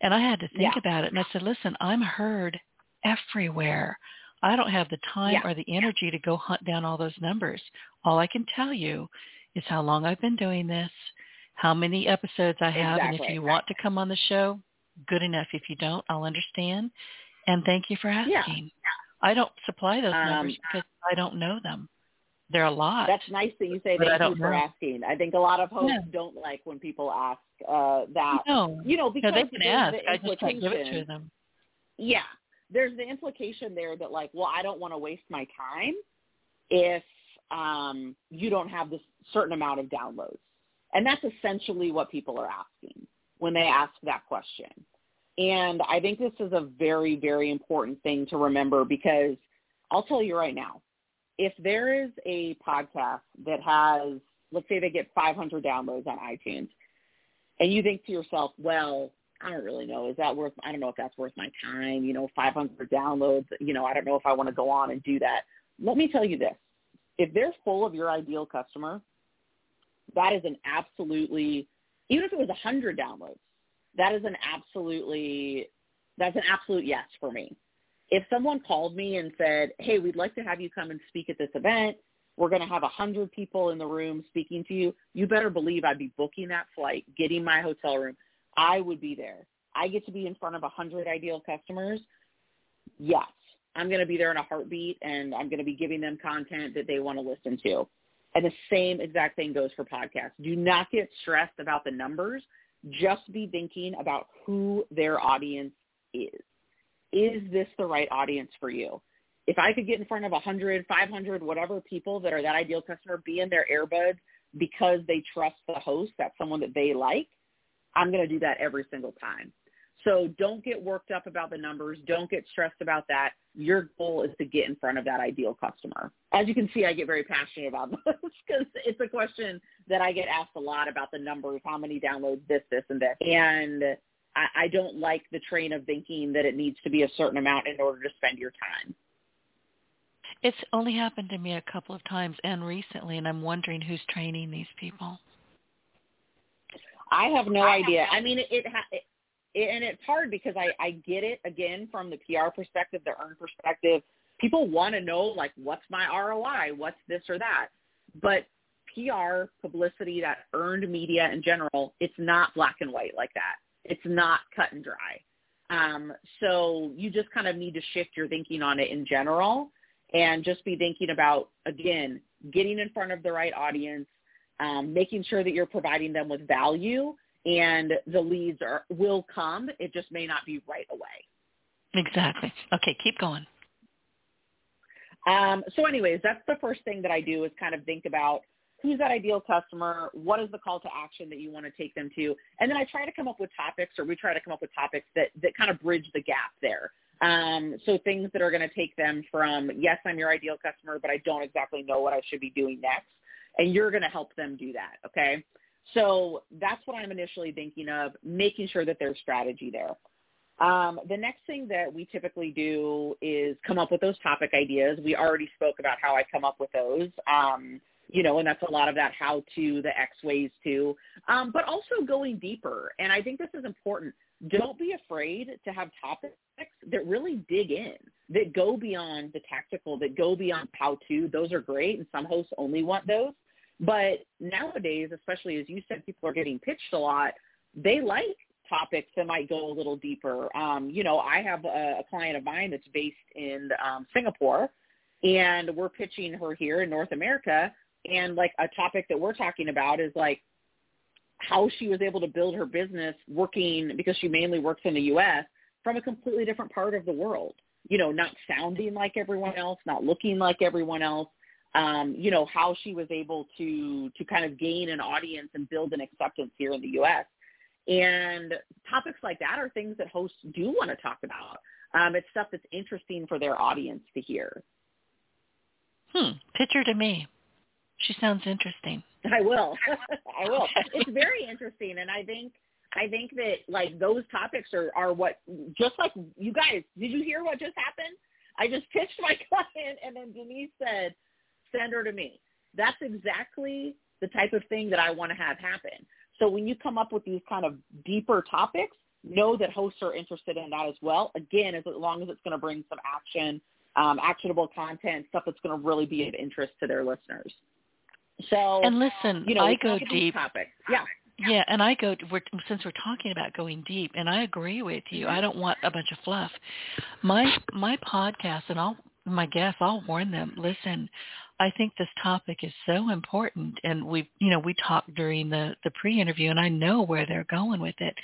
And I had to think Yeah. about it, and I said, "Listen, I'm heard everywhere. I don't have the time Yeah. or the energy to go hunt down all those numbers. All I can tell you is how long I've been doing this, how many episodes I have, and if Exactly. you want to come on the show, good enough. If you don't, I'll understand. And thank you for asking. Yeah. I don't supply those Um, numbers because I don't know them. They're a lot. That's nice that you say thank you for know. asking. I think a lot of hosts Yeah. don't like when people ask uh, that. no, You know, no, because they can ask. the I just can't give it to them. Yeah, there's the implication there that like, well, I don't want to waste my time if um, you don't have this certain amount of downloads, and that's essentially what people are asking when they ask that question. And I think this is a very, very important thing to remember because I'll tell you right now, if there is a podcast that has, let's say they get 500 downloads on iTunes, and you think to yourself, well, I don't really know. Is that worth? I don't know if that's worth my time. You know, 500 downloads. You know, I don't know if I want to go on and do that. Let me tell you this: if they're full of your ideal customer, that is an absolutely. Even if it was 100 downloads, that is an absolutely. That's an absolute yes for me. If someone called me and said, "Hey, we'd like to have you come and speak at this event," we're going to have a hundred people in the room speaking to you. You better believe I'd be booking that flight, getting my hotel room. I would be there. I get to be in front of a hundred ideal customers. Yes, I'm going to be there in a heartbeat, and I'm going to be giving them content that they want to listen to. And the same exact thing goes for podcasts. Do not get stressed about the numbers. Just be thinking about who their audience is. Is this the right audience for you? if I could get in front of 100, 500, whatever people that are that ideal customer, be in their earbuds because they trust the host, that's someone that they like, I'm going to do that every single time. So don't get worked up about the numbers. Don't get stressed about that. Your goal is to get in front of that ideal customer. As you can see, I get very passionate about [LAUGHS] this because it's a question that I get asked a lot about the numbers, how many downloads, this, this, and this. And I, I don't like the train of thinking that it needs to be a certain amount in order to spend your time. It's only happened to me a couple of times and recently, and I'm wondering who's training these people. I have no idea. I mean, it, it, ha- it and it's hard because I I get it again from the PR perspective, the earn perspective. People want to know like what's my ROI, what's this or that, but PR publicity, that earned media in general, it's not black and white like that. It's not cut and dry. Um, so you just kind of need to shift your thinking on it in general and just be thinking about, again, getting in front of the right audience, um, making sure that you're providing them with value and the leads are will come. It just may not be right away. Exactly. Okay, keep going. Um, so anyways, that's the first thing that I do is kind of think about who's that ideal customer, what is the call to action that you want to take them to, and then I try to come up with topics or we try to come up with topics that, that kind of bridge the gap there. Um, so things that are going to take them from, yes, I'm your ideal customer, but I don't exactly know what I should be doing next. And you're going to help them do that. Okay. So that's what I'm initially thinking of, making sure that there's strategy there. Um, the next thing that we typically do is come up with those topic ideas. We already spoke about how I come up with those. Um, you know, and that's a lot of that how to, the X ways to, um, but also going deeper. And I think this is important. Don't be afraid to have topics that really dig in, that go beyond the tactical, that go beyond how to. Those are great, and some hosts only want those. But nowadays, especially as you said, people are getting pitched a lot. They like topics that might go a little deeper. Um, you know, I have a, a client of mine that's based in um, Singapore, and we're pitching her here in North America. And like a topic that we're talking about is like how she was able to build her business working because she mainly works in the U.S. from a completely different part of the world. You know, not sounding like everyone else, not looking like everyone else. Um, you know, how she was able to to kind of gain an audience and build an acceptance here in the U.S. And topics like that are things that hosts do want to talk about. Um, it's stuff that's interesting for their audience to hear. Hmm. Her to me. She sounds interesting. I will. [LAUGHS] I will. It's very interesting, and I think I think that like those topics are are what just like you guys. Did you hear what just happened? I just [LAUGHS] pitched my [LAUGHS] client, and then Denise said, "Send her to me." That's exactly the type of thing that I want to have happen. So when you come up with these kind of deeper topics, know that hosts are interested in that as well. Again, as long as it's going to bring some action, um, actionable content, stuff that's going to really be of interest to their listeners. So and listen, you know, I go deep. Topics. Yeah. Yeah, and I go we're, since we're talking about going deep, and I agree with you. I don't want a bunch of fluff. My my podcast, and I'll my guests, I'll warn them. Listen, I think this topic is so important, and we you know we talked during the the pre-interview, and I know where they're going with it.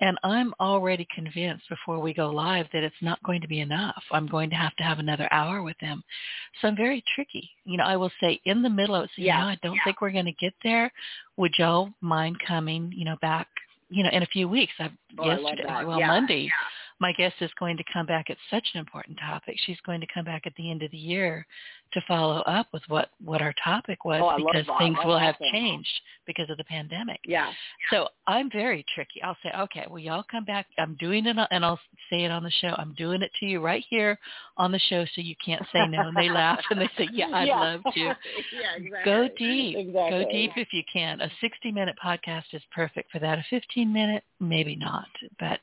And I'm already convinced before we go live that it's not going to be enough. I'm going to have to have another hour with them. So I'm very tricky. You know, I will say in the middle of it, yeah. you know, I don't yeah. think we're going to get there. Would y'all mind coming, you know, back, you know, in a few weeks? I, oh, yesterday, I well, yeah. Monday, my guest is going to come back at such an important topic. She's going to come back at the end of the year to follow up with what what our topic was oh, because things will have changed because of the pandemic. Yeah. So I'm very tricky. I'll say, okay, well, y'all come back. I'm doing it, and I'll say it on the show. I'm doing it to you right here on the show, so you can't say no. And they laugh and they say, yeah, I'd [LAUGHS] yeah. love to. [LAUGHS] yeah, exactly. Go deep. Exactly. Go deep if you can. A 60 minute podcast is perfect for that. A 15 minute, maybe not, but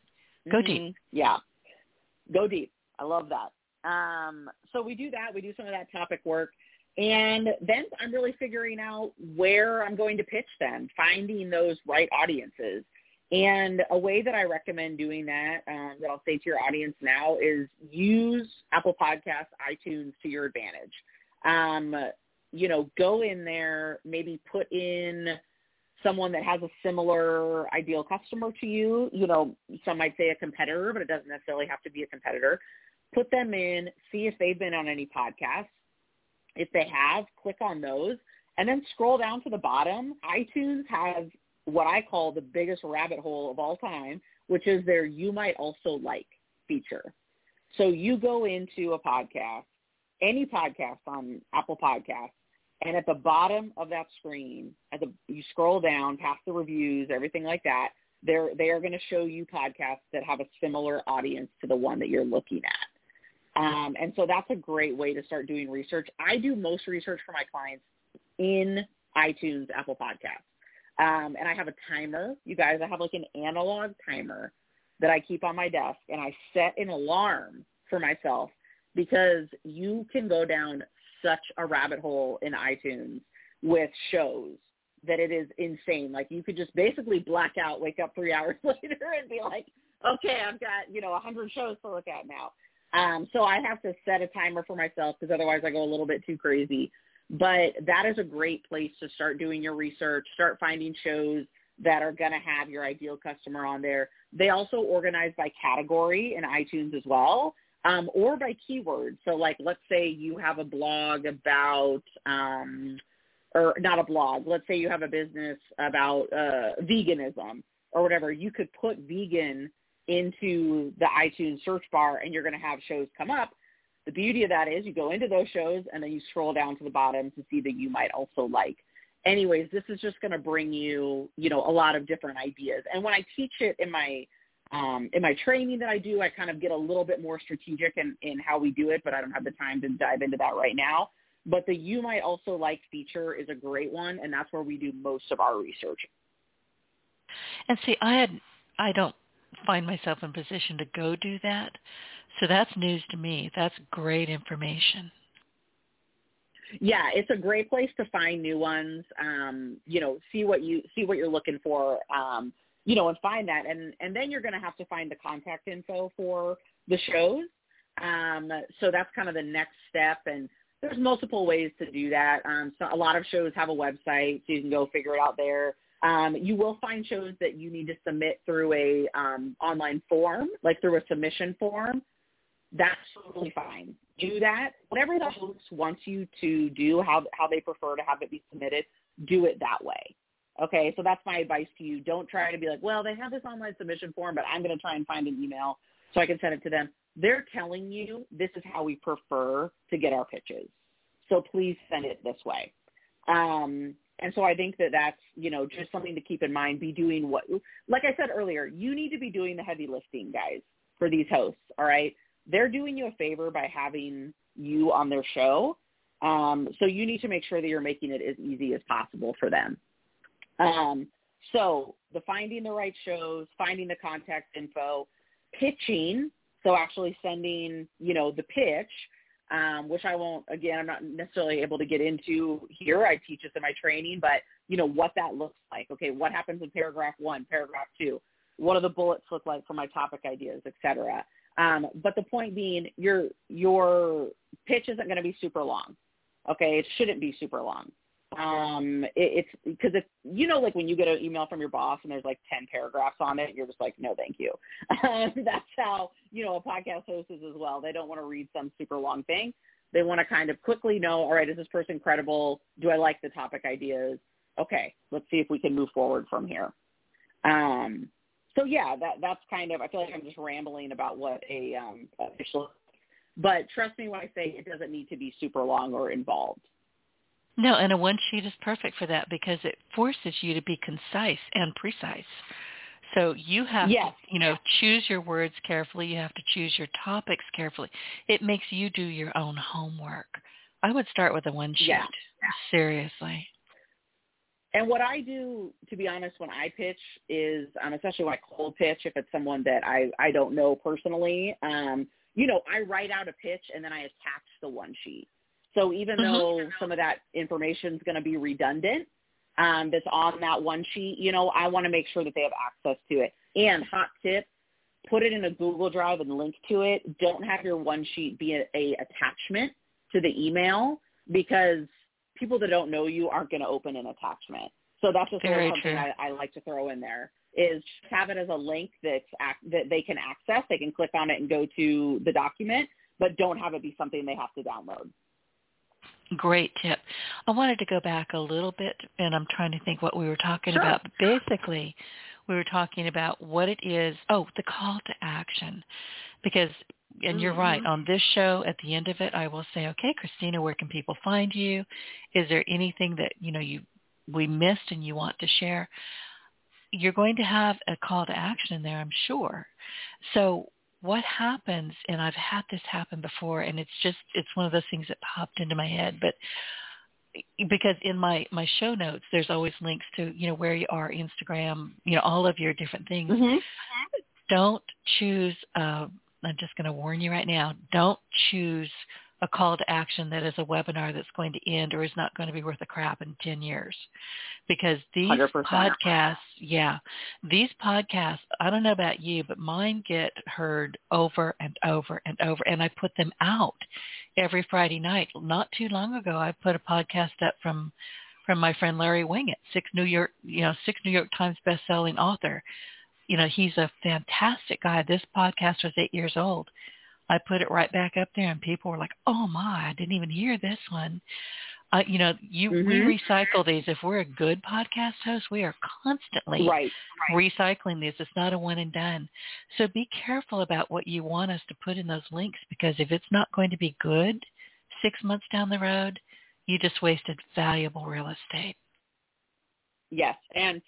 go mm-hmm. deep. Yeah go deep. I love that. Um, so we do that. We do some of that topic work. And then I'm really figuring out where I'm going to pitch them, finding those right audiences. And a way that I recommend doing that, um, that I'll say to your audience now, is use Apple Podcasts, iTunes to your advantage. Um, you know, go in there, maybe put in someone that has a similar ideal customer to you, you know, some might say a competitor, but it doesn't necessarily have to be a competitor. Put them in, see if they've been on any podcasts. If they have, click on those and then scroll down to the bottom. iTunes has what I call the biggest rabbit hole of all time, which is their you might also like feature. So you go into a podcast, any podcast on Apple Podcasts, and at the bottom of that screen, at the you scroll down past the reviews, everything like that, they're they are going to show you podcasts that have a similar audience to the one that you're looking at. Um, and so that's a great way to start doing research. I do most research for my clients in iTunes, Apple Podcasts. Um, and I have a timer. You guys, I have like an analog timer that I keep on my desk, and I set an alarm for myself because you can go down such a rabbit hole in iTunes with shows that it is insane. Like you could just basically black out, wake up three [LAUGHS] hours later and be like, okay, I've got, you know, a hundred shows to look at now. Um, so I have to set a timer for myself because otherwise I go a little bit too crazy. But that is a great place to start doing your research, start finding shows that are going to have your ideal customer on there. They also organize by category in iTunes as well um, or by keywords. So like, let's say you have a blog about, um, or not a blog, let's say you have a business about uh, veganism or whatever. You could put vegan into the iTunes search bar and you're going to have shows come up. The beauty of that is you go into those shows and then you scroll down to the bottom to see that you might also like. Anyways, this is just going to bring you, you know, a lot of different ideas. And when I teach it in my um, in my training that I do, I kind of get a little bit more strategic in, in how we do it, but I don't have the time to dive into that right now. But the you might also like feature is a great one, and that's where we do most of our research. And see, I had I don't find myself in position to go do that, so that's news to me. That's great information. Yeah, it's a great place to find new ones. Um, you know, see what you see what you're looking for. Um, you know, and find that. And, and then you're going to have to find the contact info for the shows. Um, so that's kind of the next step. And there's multiple ways to do that. Um, so a lot of shows have a website, so you can go figure it out there. Um, you will find shows that you need to submit through a um, online form, like through a submission form. That's totally fine. Do that. Whatever the host wants you to do, how how they prefer to have it be submitted, do it that way. Okay, so that's my advice to you. Don't try to be like, well, they have this online submission form, but I'm going to try and find an email so I can send it to them. They're telling you this is how we prefer to get our pitches. So please send it this way. Um, and so I think that that's, you know, just something to keep in mind. Be doing what, like I said earlier, you need to be doing the heavy lifting, guys, for these hosts. All right. They're doing you a favor by having you on their show. Um, so you need to make sure that you're making it as easy as possible for them. Um, so the finding the right shows, finding the contact info, pitching. So actually sending, you know, the pitch um, which I won't, again, I'm not necessarily able to get into here. I teach this in my training, but, you know, what that looks like. Okay, what happens in paragraph one, paragraph two? What do the bullets look like for my topic ideas, et cetera? Um, but the point being, your, your pitch isn't going to be super long. Okay, it shouldn't be super long um it, it's because if you know like when you get an email from your boss and there's like 10 paragraphs on it you're just like no thank you. [LAUGHS] That's how you know a podcast host is as well. They don't want to read some super long thing. They want to kind of quickly know all right is this person credible? Do i like the topic ideas? Okay let's see if we can move forward from here. Um so yeah that that's kind of i feel like i'm just rambling about what a um official but trust me when i say it doesn't need to be super long or involved no, and a one sheet is perfect for that because it forces you to be concise and precise. So you have yes. to, you know, choose your words carefully. You have to choose your topics carefully. It makes you do your own homework. I would start with a one sheet. Yeah. Seriously. And what I do, to be honest, when I pitch is, um, especially when I cold pitch, if it's someone that I, I don't know personally, um, you know, I write out a pitch and then I attach the one sheet. So even mm-hmm. though some of that information is going to be redundant, um, that's on that one sheet, you know, I want to make sure that they have access to it. And hot tip, put it in a Google Drive and link to it. Don't have your one sheet be a, a attachment to the email because people that don't know you aren't going to open an attachment. So that's just Very something I, I like to throw in there is have it as a link that's that they can access. They can click on it and go to the document, but don't have it be something they have to download. Great tip. I wanted to go back a little bit, and I'm trying to think what we were talking sure. about. Basically, we were talking about what it is. Oh, the call to action, because and you're right. Mm-hmm. On this show, at the end of it, I will say, okay, Christina, where can people find you? Is there anything that you know you we missed and you want to share? You're going to have a call to action in there, I'm sure. So what happens, and I've had this happen before, and it's just, it's one of those things that popped into my head, but because in my, my show notes, there's always links to, you know, where you are, Instagram, you know, all of your different things. Mm-hmm. Don't choose, uh, I'm just going to warn you right now, don't choose a call to action that is a webinar that's going to end or is not going to be worth a crap in 10 years. Because these 100%. podcasts, yeah, these podcasts, I don't know about you, but mine get heard over and over and over. And I put them out every Friday night. Not too long ago, I put a podcast up from from my friend Larry Winget, six New York, you know, six New York Times best-selling author. You know, he's a fantastic guy. This podcast was eight years old I put it right back up there, and people were like, "Oh my, I didn't even hear this one." Uh, you know, you mm-hmm. we recycle these. If we're a good podcast host, we are constantly right, right. recycling these. It's not a one and done. So be careful about what you want us to put in those links because if it's not going to be good six months down the road, you just wasted valuable real estate. Yes, and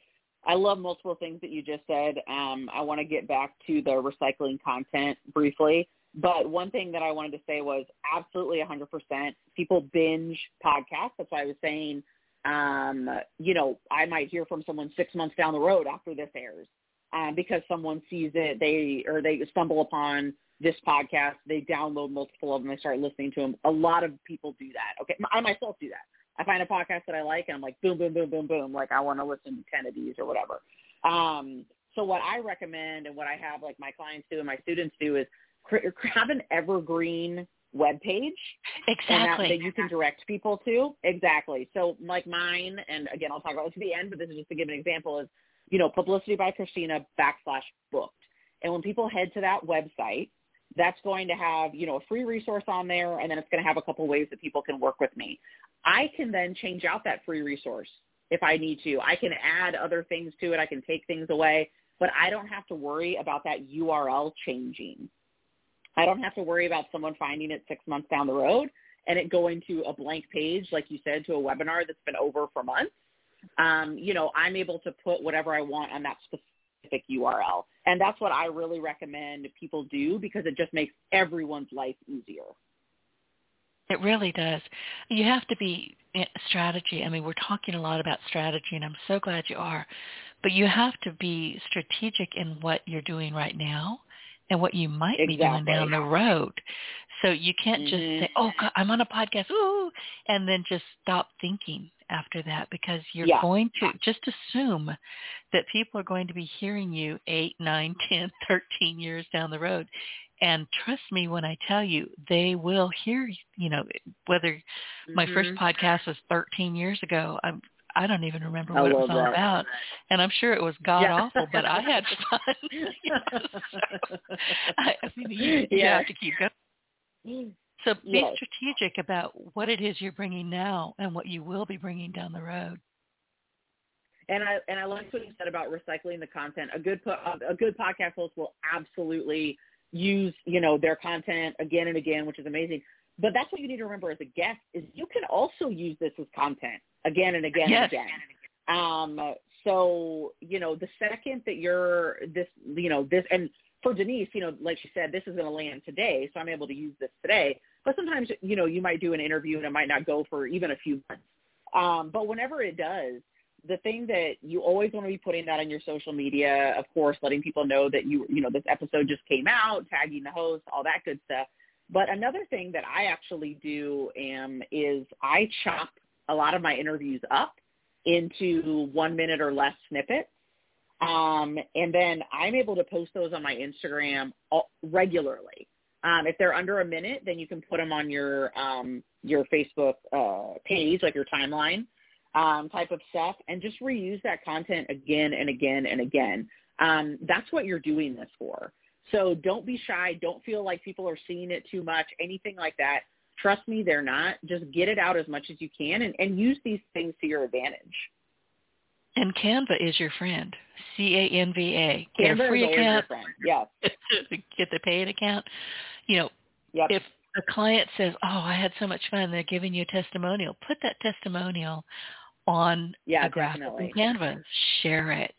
I love multiple things that you just said. Um, I want to get back to the recycling content briefly. But one thing that I wanted to say was absolutely 100%. People binge podcasts. That's why I was saying, um, you know, I might hear from someone six months down the road after this airs um, because someone sees it, they or they stumble upon this podcast, they download multiple of them, they start listening to them. A lot of people do that. Okay, I myself do that. I find a podcast that I like, and I'm like, boom, boom, boom, boom, boom. Like I want to listen to ten of these or whatever. Um, so what I recommend and what I have like my clients do and my students do is have an evergreen web page exactly that, that you can direct people to. Exactly. So like mine and again i'll talk about this at the end but this is just to give an example is you know publicity by christina backslash booked. And when people head to that website that's going to have you know a free resource on there and then it's going to have a couple ways that people can work with me. I can then change out that free resource if i need to. I can add other things to it. I can take things away. But i don't have to worry about that url changing I don't have to worry about someone finding it six months down the road and it going to a blank page, like you said, to a webinar that's been over for months, um, you know, I'm able to put whatever I want on that specific URL. And that's what I really recommend people do because it just makes everyone's life easier. It really does. You have to be eh, strategy. I mean, we're talking a lot about strategy, and I'm so glad you are. But you have to be strategic in what you're doing right now and what you might exactly. be doing down the road. So you can't just mm-hmm. say, "Oh, God, I'm on a podcast," ooh, and then just stop thinking after that because you're yeah. going to just assume that people are going to be hearing you eight, nine, [LAUGHS] ten, thirteen years down the road. And trust me when I tell you, they will hear, you know, whether mm-hmm. my first Mm-hmm. podcast was 13 years ago, I'm, I don't even remember what it was all about. And I'm sure it was god yeah. awful, but I had [LAUGHS] fun. [LAUGHS] so, I, I mean, you, you yeah. have to keep going. So be yes. strategic about what it is you're bringing now and what you will be bringing down the road. And I and I like what you said about recycling the content. A good po- a good podcast host will absolutely use you know their content again and again, which is amazing. But that's what you need to remember as a guest is you can also use this as content again and again yes. and again. Um, so you know the second that you're this you know this and for Denise, you know, like she said, this is going to land today, so I'm able to use this today. But sometimes, you know, you might do an interview and it might not go for even a few months. Um, but whenever it does, the thing that you always want to be putting that on your social media, of course, letting people know that you, you know, this episode just came out, tagging the host, all that good stuff. But another thing that I actually do um, is I chop a lot of my interviews up into one minute or less snippets. Um, and then I'm able to post those on my Instagram regularly. Um, if they're under a minute, then you can put them on your um, your Facebook uh, page, like your timeline um, type of stuff, and just reuse that content again and again and again. Um, that's what you're doing this for. So don't be shy. Don't feel like people are seeing it too much, anything like that. Trust me, they're not. Just get it out as much as you can and, and use these things to your advantage. And Canva is your friend. C A N V A. Get a free account. Yes. [LAUGHS] Get the paid account. You know, yep. if a client says, "Oh, I had so much fun," they're giving you a testimonial. Put that testimonial on yeah, a graphic definitely. Canva. Share it.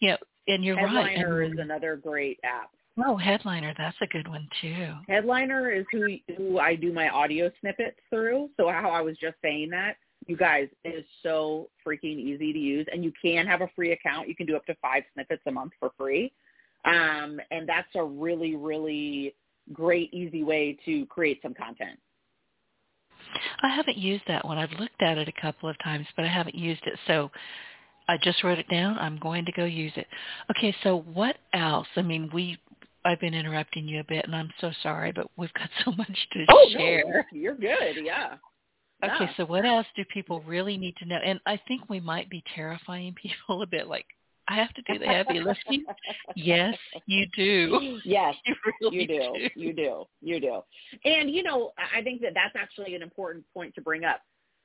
You know, and you're Headliner right. Headliner is another great app. Oh, Headliner, that's a good one too. Headliner is who who I do my audio snippets through. So how I was just saying that, you guys, it is so freaking easy to use, and you can have a free account. You can do up to five snippets a month for free, um, and that's a really really great easy way to create some content. I haven't used that one. I've looked at it a couple of times, but I haven't used it. So I just wrote it down. I'm going to go use it. Okay, so what else? I mean, we I've been interrupting you a bit, and I'm so sorry, but we've got [LAUGHS] so much to oh, share. No, you're good. Yeah. Okay, yeah. so what else do people really need to know? And I think we might be terrifying [LAUGHS] people a bit. Like, I have to do the heavy lifting. yes, you do. [LAUGHS] Yes, you, really you do. do. You do. You do. And you know, I think that that's actually an important point to bring up.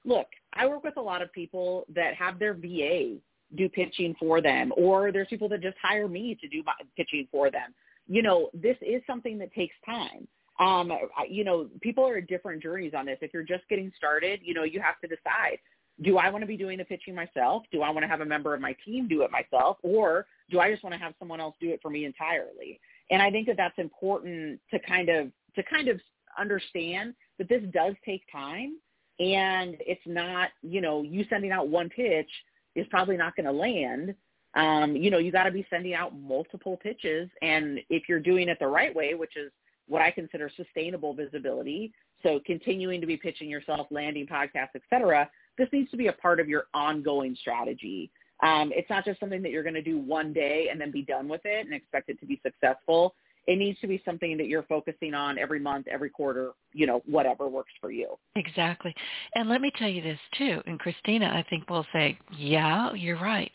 Look, I work with a lot of people that have their VA do pitching for them, or there's people that just hire me to do my pitching for them. You know, this is something that takes time. Um, you know, people are at different journeys on this. If you're just getting started, you know, you have to decide, do I want to be doing the pitching myself? Do I want to have a member of my team do it myself? Or do I just want to have someone else do it for me entirely? And I think that that's important to kind of, to kind of understand that this does take time and it's not, you know, you sending out one pitch is probably not going to land. Um, you know, you got to be sending out multiple pitches. And if you're doing it the right way, which is what I consider sustainable visibility, so continuing to be pitching yourself, landing podcasts, et cetera, this needs to be a part of your ongoing strategy. Um, it's not just something that you're going to do one day and then be done with it and expect it to be successful. It needs to be something that you're focusing on every month, every quarter, you know, whatever works for you. Exactly. And let me tell you this too, and Christina I think will say, yeah, you're right.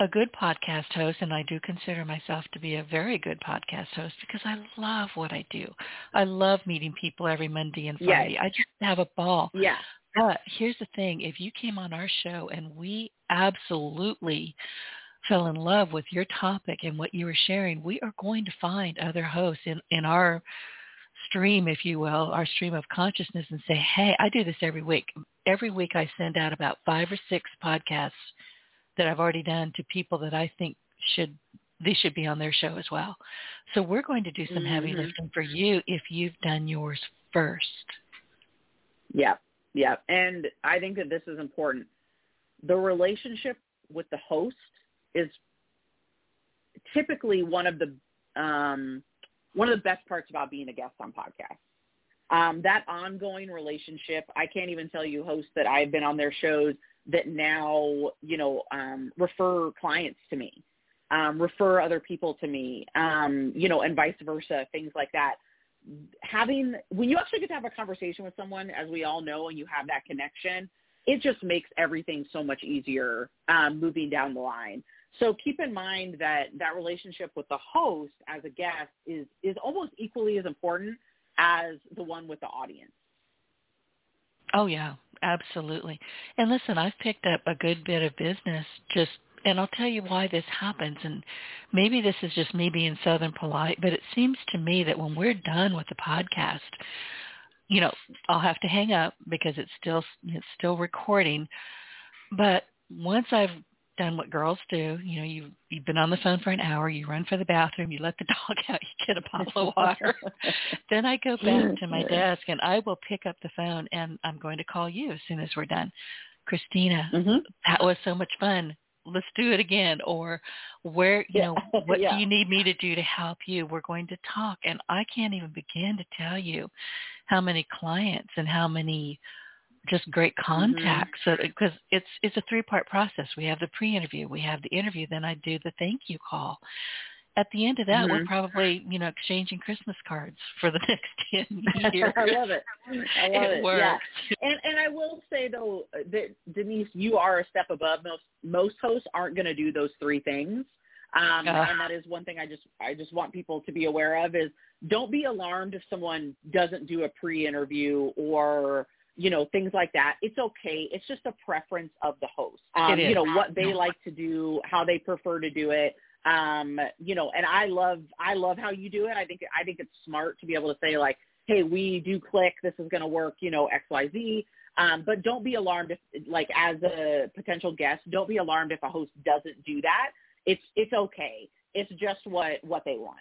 A good podcast host, and I do consider myself to be a very good podcast host because I love what I do. I love meeting people every Monday and Friday. Yes. I just have a ball. Yeah. But here's the thing. If you came on our show and we absolutely fell in love with your topic and what you were sharing, we are going to find other hosts in, in our stream, if you will, our stream of consciousness and say, hey, I do this every week. Every week I send out about five or six podcasts that I've already done to people that I think should they should be on their show as well. So we're going to do some mm-hmm. heavy lifting for you if you've done yours first. Yeah, yeah. And I think that this is important. The relationship with the host is typically one of the um, one of the best parts about being a guest on podcasts. Um, that ongoing relationship, I can't even tell you hosts that I've been on their shows that now, you know, um, refer clients to me, um, refer other people to me, um, you know, and vice versa, things like that. Having, when you actually get to have a conversation with someone, as we all know, and you have that connection, it just makes everything so much easier um, moving down the line. So keep in mind that that relationship with the host as a guest is, is almost equally as important as the one with the audience. Oh yeah, absolutely. And listen, I've picked up a good bit of business just and I'll tell you why this happens and maybe this is just me being southern polite, but it seems to me that when we're done with the podcast, you know, I'll have to hang up because it's still it's still recording. But once I've done what girls do. You know, you you've been on the phone for an hour, you run for the bathroom, you let the [LAUGHS] dog out, you get a bottle of water. then I go back to my desk and I will pick up the phone and I'm going to call you as soon as we're done. Christina, mm-hmm. that was so much fun. Let's do it again. Or where, you know, [LAUGHS] what yeah. do you need me to do to help you? We're going to talk. And I can't even begin to tell you how many clients and how many just great mm-hmm. contacts mm-hmm. so because it's it's a three part process. We have the pre interview we have the interview then i do the thank you call. At the end of that mm-hmm. we're probably you know exchanging christmas cards for the [LAUGHS] next 10 [LAUGHS] years. i love it. I [LAUGHS] love it, it yeah and and i will say though that denise you are a step above most most hosts aren't going to do those three things. Um, uh, and that is one thing I just I just want people to be aware of is don't be alarmed if someone doesn't do a pre-interview or you know, things like that. It's okay. It's just a preference of the host. Um, you know, what they like to do, how they prefer to do it. Um, you know, and I love I love how you do it. I think I think it's smart to be able to say like, hey, we do click, this is gonna work, you know, XYZ. Um, but don't be alarmed if like as a potential guest, don't be alarmed if a host doesn't do that. It's it's okay. It's just what what they want.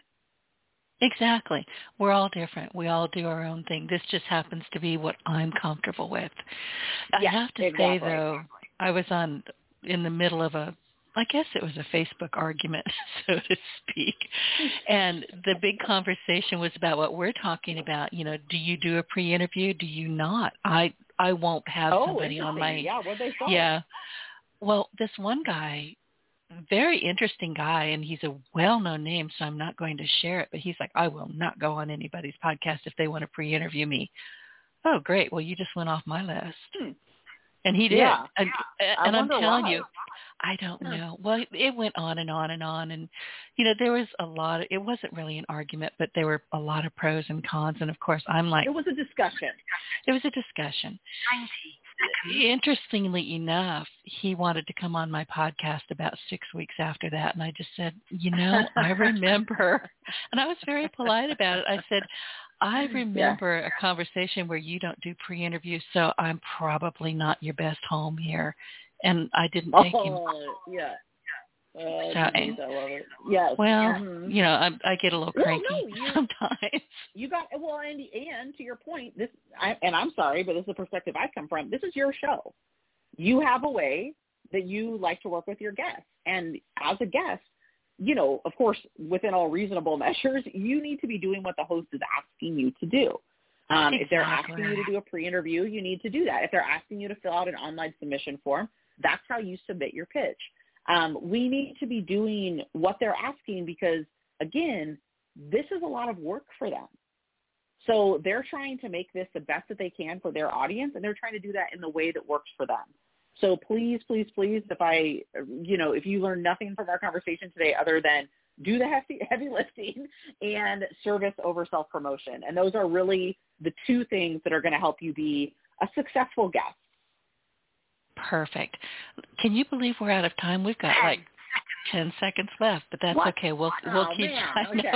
Exactly. We're all different. We all do our own thing. This just happens to be what I'm comfortable with. I have to exactly. say though, I was on in the middle of a I guess it was a Facebook argument, [LAUGHS] so to speak. And the big conversation was about what we're talking about. You know, do you do a pre-interview? Do you not? I I won't have oh, somebody on my yeah. What they. Yeah. Well, this one guy very interesting guy and he's a well-known name so i'm not going to share it but he's like i will not go on anybody's podcast if they want to pre-interview me. Oh great. Well you just went off my list. Hmm. and he did. Yeah. and, and i'm telling why. you i don't know. Well it went on and on and on and you know there was a lot of, it wasn't really an argument but there were a lot of pros and cons and of course i'm like it was a discussion. It was a discussion Interestingly enough, he wanted to come on my podcast about six weeks after that, and I just said, you know, I remember, [LAUGHS] and I was very polite about it. I said, I remember yeah. a conversation where you don't do pre-interviews, so I'm probably not your best home here, and I didn't take oh, him. Yeah, uh, so, I love it. Yes. Well, mm-hmm. you know, I, I get a little cranky well, no, you, [LAUGHS] sometimes. You got well, and and to your point, this I, and I'm sorry, but this is the perspective I come from. This is your show. You have a way that you like to work with your guests, and as a guest, you know, of course, within all reasonable [LAUGHS] measures, you need to be doing what the host is asking you to do. Um, exactly. If they're asking you to do a pre-interview, you need to do that. If they're asking you to fill out an online submission form, that's how you submit your pitch. Um, we need to be doing what they're asking because, again, this is a lot of work for them. So they're trying to make this the best that they can for their audience, and they're trying to do that in the way that works for them. So please, please, please, if I, you know, if you learn nothing from our conversation today other than do the heavy, [LAUGHS] heavy lifting and service over self-promotion. And those are really the two things that are going to help you be a successful guest Perfect. Can you believe we're out of time? We've got like ten seconds left, but that's what? okay. We'll oh, [LAUGHS] we'll keep. I okay.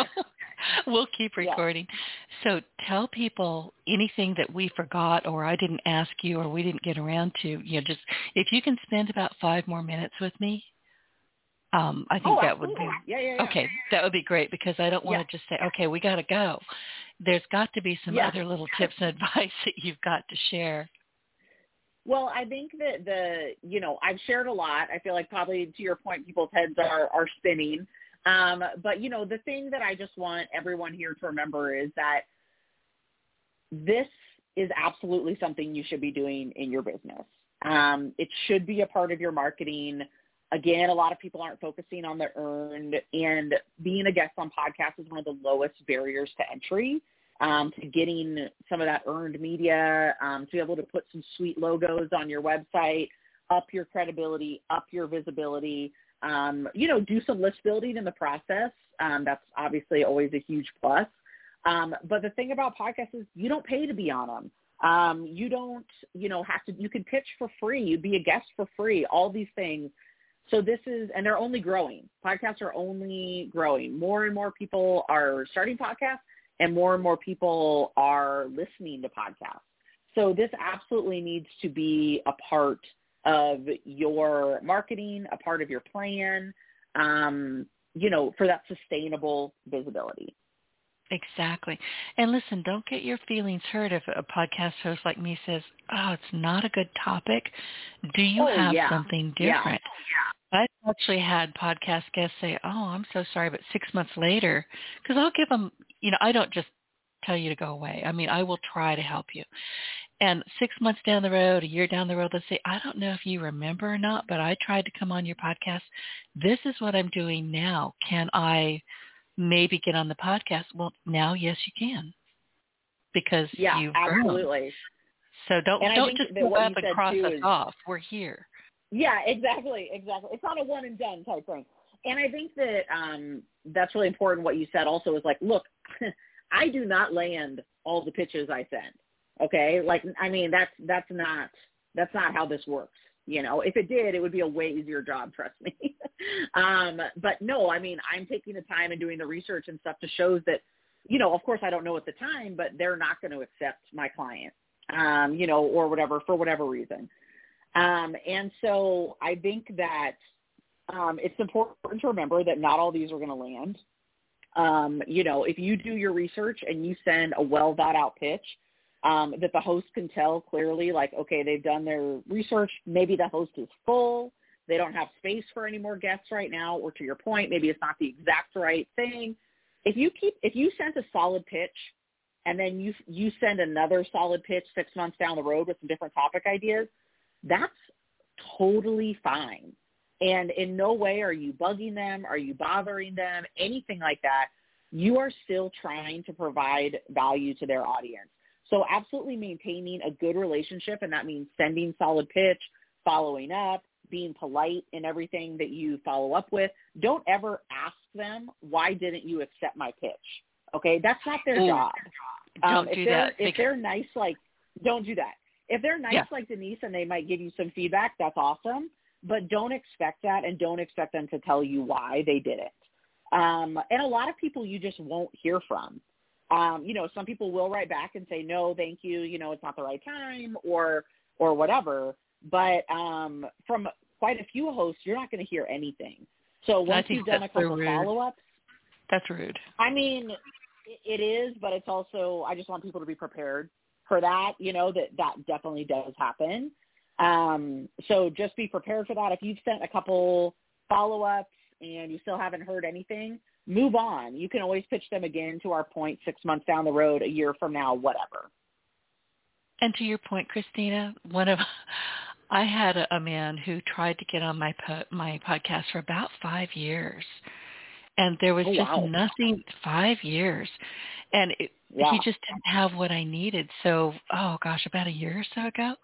we'll keep recording. Yeah. So tell people anything that we forgot or I didn't ask you or we didn't get around to. You know, just if you can spend about five more minutes with me, um, I think oh, that would be yeah, yeah, yeah. okay. That would be great because I don't want to just say, okay, we got to go. There's got to be some other little tips and [LAUGHS] advice that you've got to share. Well, I think that the, you know, I've shared a lot. I feel like probably to your point, people's heads are, are spinning. Um, but, you know, the thing that I just want everyone here to remember is that this is absolutely something you should be doing in your business. Um, it should be a part of your marketing. Again, a lot of people aren't focusing on the earned and being a guest on podcasts is one of the lowest barriers to entry um, to getting some of that earned media, um, to be able to put some sweet logos on your website, up your credibility, up your visibility, um, you know, do some list building in the process. Um, that's obviously always a huge plus. Um, but the thing about podcasts is you don't pay to be on them. Um, you don't, you know, have to, you can pitch for free. You'd be a guest for free, all these things. So this is, and they're only growing. Podcasts are only growing. More and more people are starting podcasts and more and more people are listening to podcasts. So this absolutely needs to be a part of your marketing, a part of your plan, um, you know, for that sustainable visibility. Exactly. And listen, don't get your feelings hurt if a podcast host like me says, oh, it's not a good topic. Do you oh, have yeah. something different? Yeah. Actually had podcast guests say, oh, I'm so sorry, but six months later, because I'll give them, you know, I don't just tell you to go away. I mean, I will try to help you. And six months down the road, a year down the road, let's say, I don't know if you remember or not, but I tried to come on your podcast. This is what I'm doing now. Can I maybe get on the podcast? Well, now, yes, you can. Because yeah, you've absolutely. Grown. So don't and don't just go up and cross us is, off. We're here. Yeah, exactly, exactly. It's not a one and done type thing. And I think that um that's really important what you said also is like, look, [LAUGHS] I do not land all the pitches I send. Okay? Like I mean that's that's not that's not how this works. You know, if it did, it would be a way easier job, [LAUGHS] trust me. um, but no, I mean, I'm taking the time and doing the research and stuff to show that, you know, of course I don't know at the time, but they're not going to accept my client, um, you know, or whatever, for whatever reason. Um, and so I think that um, it's important to remember that not all these are going to land. Um, you know, if you do your research and you send a well thought out pitch um, that the host can tell clearly, like, okay, they've done their research. Maybe the host is full. They don't have space for any more guests right now. Or to your point, maybe it's not the exact right thing. If you keep, if you send a solid pitch and then you you send another solid pitch six months down the road with some different topic ideas, that's totally fine. And in no way are you bugging them, are you bothering them, anything like that. You are still trying to provide value to their audience. So absolutely maintaining a good relationship, and that means sending solid pitch, following up, being polite in everything that you follow up with. Don't ever ask them, why didn't you accept my pitch? Okay, that's not their job. Um, if do they're, that. If they're nice, like, don't do that. If they're nice yeah. like Denise and they might give you some feedback, that's awesome. But don't expect that and don't expect them to tell you why they did it. Um, and a lot of people you just won't hear from. Um, you know, some people will write back and say, no, thank you, you know, it's not the right time or, or whatever. But um, from quite a few hosts, you're not going to hear anything. So once you've done a couple so follow-ups. That's rude. I mean, it is, but it's also, I just want people to be prepared for that, you know, that that definitely does happen. Um, so just be prepared for that. If you've sent a couple follow-ups and you still haven't heard anything, move on. You can always pitch them again to our point six months down the road, a year from now, whatever. And to your point, Christina, one of [LAUGHS] I had a, a man who tried to get on my po- my podcast for about five years, and there was oh, just wow. nothing. Five years, and it, yeah. he just didn't have what I needed. So, oh gosh, about a year or so ago,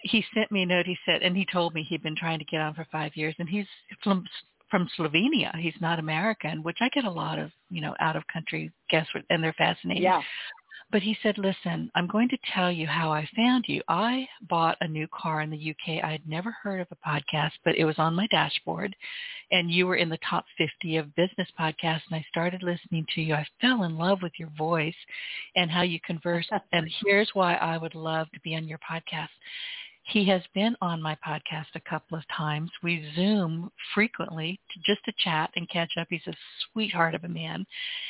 he sent me a note. He said, and he told me he'd been trying to get on for five years, and he's from from Slovenia. He's not American, which I get a lot of, you know, out of country guests, and they're fascinating. Yeah. But he said, listen, I'm going to tell you how I found you. I bought a new car in the UK. I had never heard of a podcast, but it was on my dashboard. And you were in the top 50 of business podcasts. And I started listening to you. I fell in love with your voice and how you converse. [LAUGHS] and here's why I would love to be on your podcast. He has been on my podcast a couple of times. We Zoom frequently to, just to chat and catch up. He's a sweetheart of a man.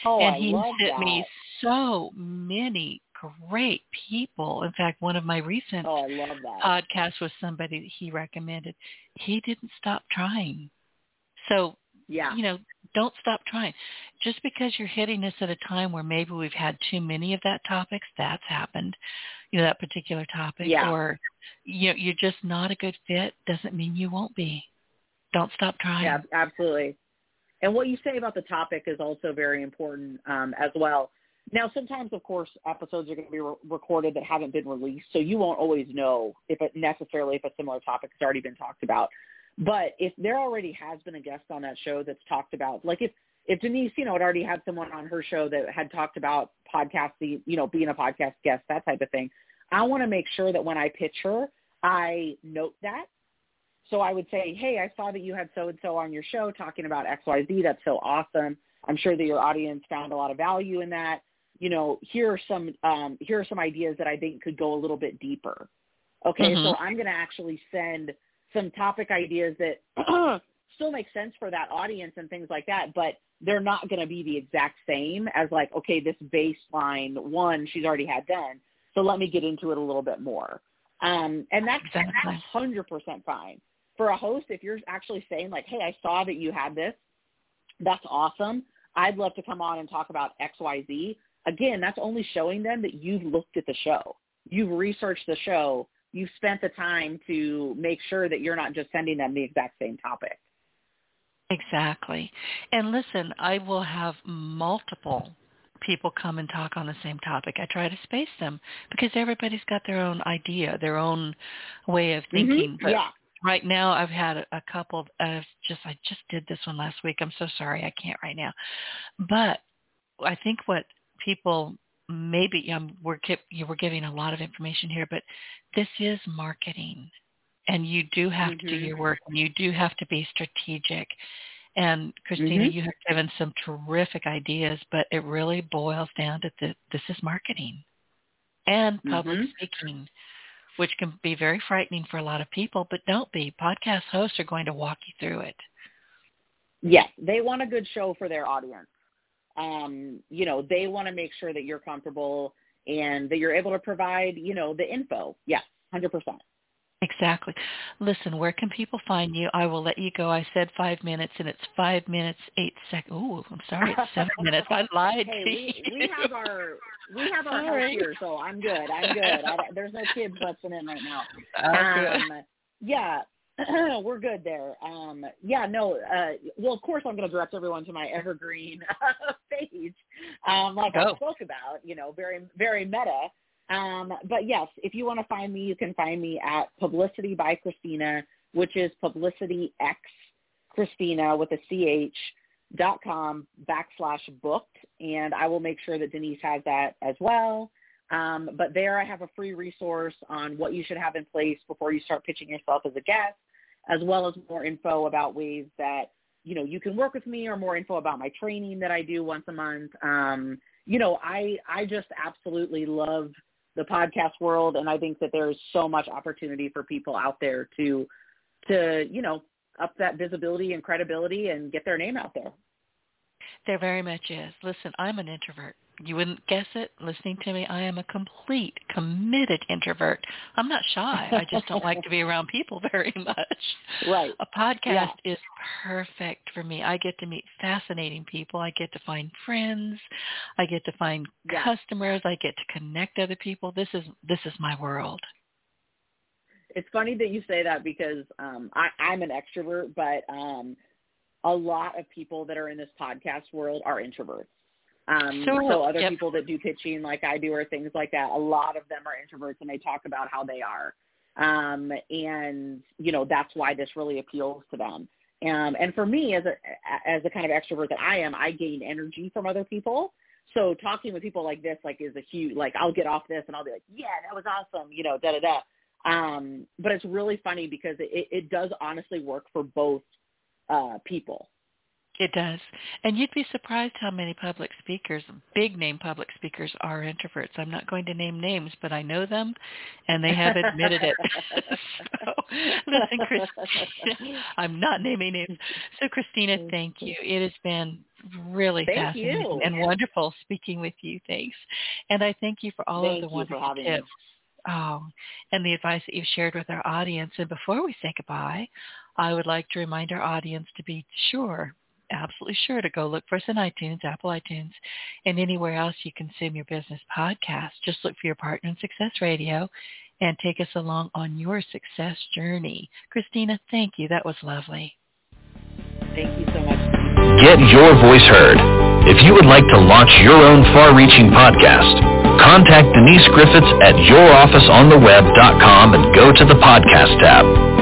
Oh, and I he love sent that. me so many great people. In fact, one of my recent Oh, I love that. podcasts was somebody that he recommended. He didn't stop trying. So, yeah. you know, don't stop trying. Just because you're hitting this at a time where maybe we've had too many of that topics, that's happened, you know, that particular topic, Yeah. or you know, you're just not a good fit, doesn't mean you won't be. Don't stop trying. Yeah, absolutely. And what you say about the topic is also very important um, as well. Now, sometimes, of course, episodes are going to be re- recorded that haven't been released, so you won't always know if it necessarily if a similar topic has already been talked about. But if there already has been a guest on that show that's talked about, like if if Denise, you know, had already had someone on her show that had talked about podcasting, you know, being a podcast guest, that type of thing, I want to make sure that when I pitch her, I note that so I would say, hey, I saw that you had so-and-so on your show talking about XYZ. That's so awesome. I'm sure that your audience found a lot of value in that. You know, here are some um, here are some ideas that I think could go a little bit deeper. Okay, Mhm. so I'm going to actually send some topic ideas that [CLEARS THROAT] still make sense for that audience and things like that, but they're not going to be the exact same as like, okay, this baseline one she's already had done. So let me get into it a little bit more. Um, and that's Exactly. that's hundred percent fine for a host. If you're actually saying like, "Hey, I saw that you had this. That's awesome. I'd love to come on and talk about XYZ. Again, that's only showing them that you've looked at the show, you've researched the show, you've spent the time to make sure that you're not just sending them the exact same topic. Exactly. And listen, I will have multiple people come and talk on the same topic. I try to space them because everybody's got their own idea, their own way of thinking. Mhm. But Yeah. right now I've had a, a couple of uh, just I just did this one last week. I'm so sorry I can't right now. But I think what people maybe um, we're you we're giving a lot of information here, but this is marketing. And you do have to do Mhm. your work and you do have to be strategic. And Christina, Mhm. you have given some terrific ideas, but it really boils down to the, this is marketing and public Mhm. speaking, which can be very frightening for a lot of people, but don't be. Podcast hosts are going to walk you through it. Yes, they want a good show for their audience. Um, you know, they want to make sure that you're comfortable and that you're able to provide, you know, the info. Yeah, hundred percent. Exactly. Listen, where can people find you? I will let you go. I said five minutes, and it's five minutes eight seconds. Oh, I'm sorry, it's seven [LAUGHS] minutes. I lied Hey, to we, you. we have our we have our house here, so I'm good. I'm good. I, there's no kids busting in right now. [LAUGHS] Um, yeah, [CLEARS THROAT] we're good there. Um, yeah, no. Uh, well, of course, I'm going to direct everyone to my evergreen [LAUGHS] page, um, like I spoke about. You know, very very meta. Um, but yes, if you want to find me, you can find me at Publicity by Christina, which is Publicity X Christina with a CH dot com backslash booked, and I will make sure that Denise has that as well. Um, but there I have a free resource on what you should have in place before you start pitching yourself as a guest, as well as more info about ways that, you know, you can work with me or more info about my training that I do once a month. Um, you know, I, I just absolutely love the podcast world and I think that there is so much opportunity for people out there to, to, you know, up that visibility and credibility and get their name out there. There very much is. Listen, I'm an introvert. You wouldn't guess it listening to me. I am a complete, committed introvert. I'm not shy. I just don't like to be around people [LAUGHS] very much. Right. A podcast is perfect for me. I get to meet fascinating people. I get to find friends. I get to find Yeah. customers. I get to connect other people. This is this is my world. it's funny that you say that because um I, I'm an extrovert, but um a lot of people that are in this podcast world are introverts. Um Sure. so other Yep. people that do pitching like I do or things like that, a lot of them are introverts and they talk about how they are. Um and you know, that's why this really appeals to them. Um and for me as a as a kind of extrovert that I am, I gain energy from other people. So talking with people like this, like, is a huge, like, I'll get off this and I'll be like, yeah, that was awesome, you know, da da da. Um, but it's really funny because it, it does honestly work for both uh, people. It does. And you'd be surprised how many public speakers, big name public speakers are introverts. I'm not going to name names, but I know them and they have admitted it. [LAUGHS] so, listen, Christina, I'm not naming names. So Christina, mm-hmm. thank you. It has been really thank fascinating you. and wonderful speaking with you. Thanks. And I thank you for all thank of the wonderful tips. Oh, and the advice that you've shared with our audience. And before we say goodbye, I would like to remind our audience to be sure absolutely sure to go look for us in iTunes, Apple iTunes, and anywhere else you consume your business podcast. Just look for your partner in Success Radio and take us along on your success journey. Christina, thank you. That was lovely. Thank you so much. Get your voice heard. If you would like to launch your own far-reaching podcast, contact Denise Griffiths at yourofficeontheweb.com and go to the podcast tab.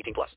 18 plus.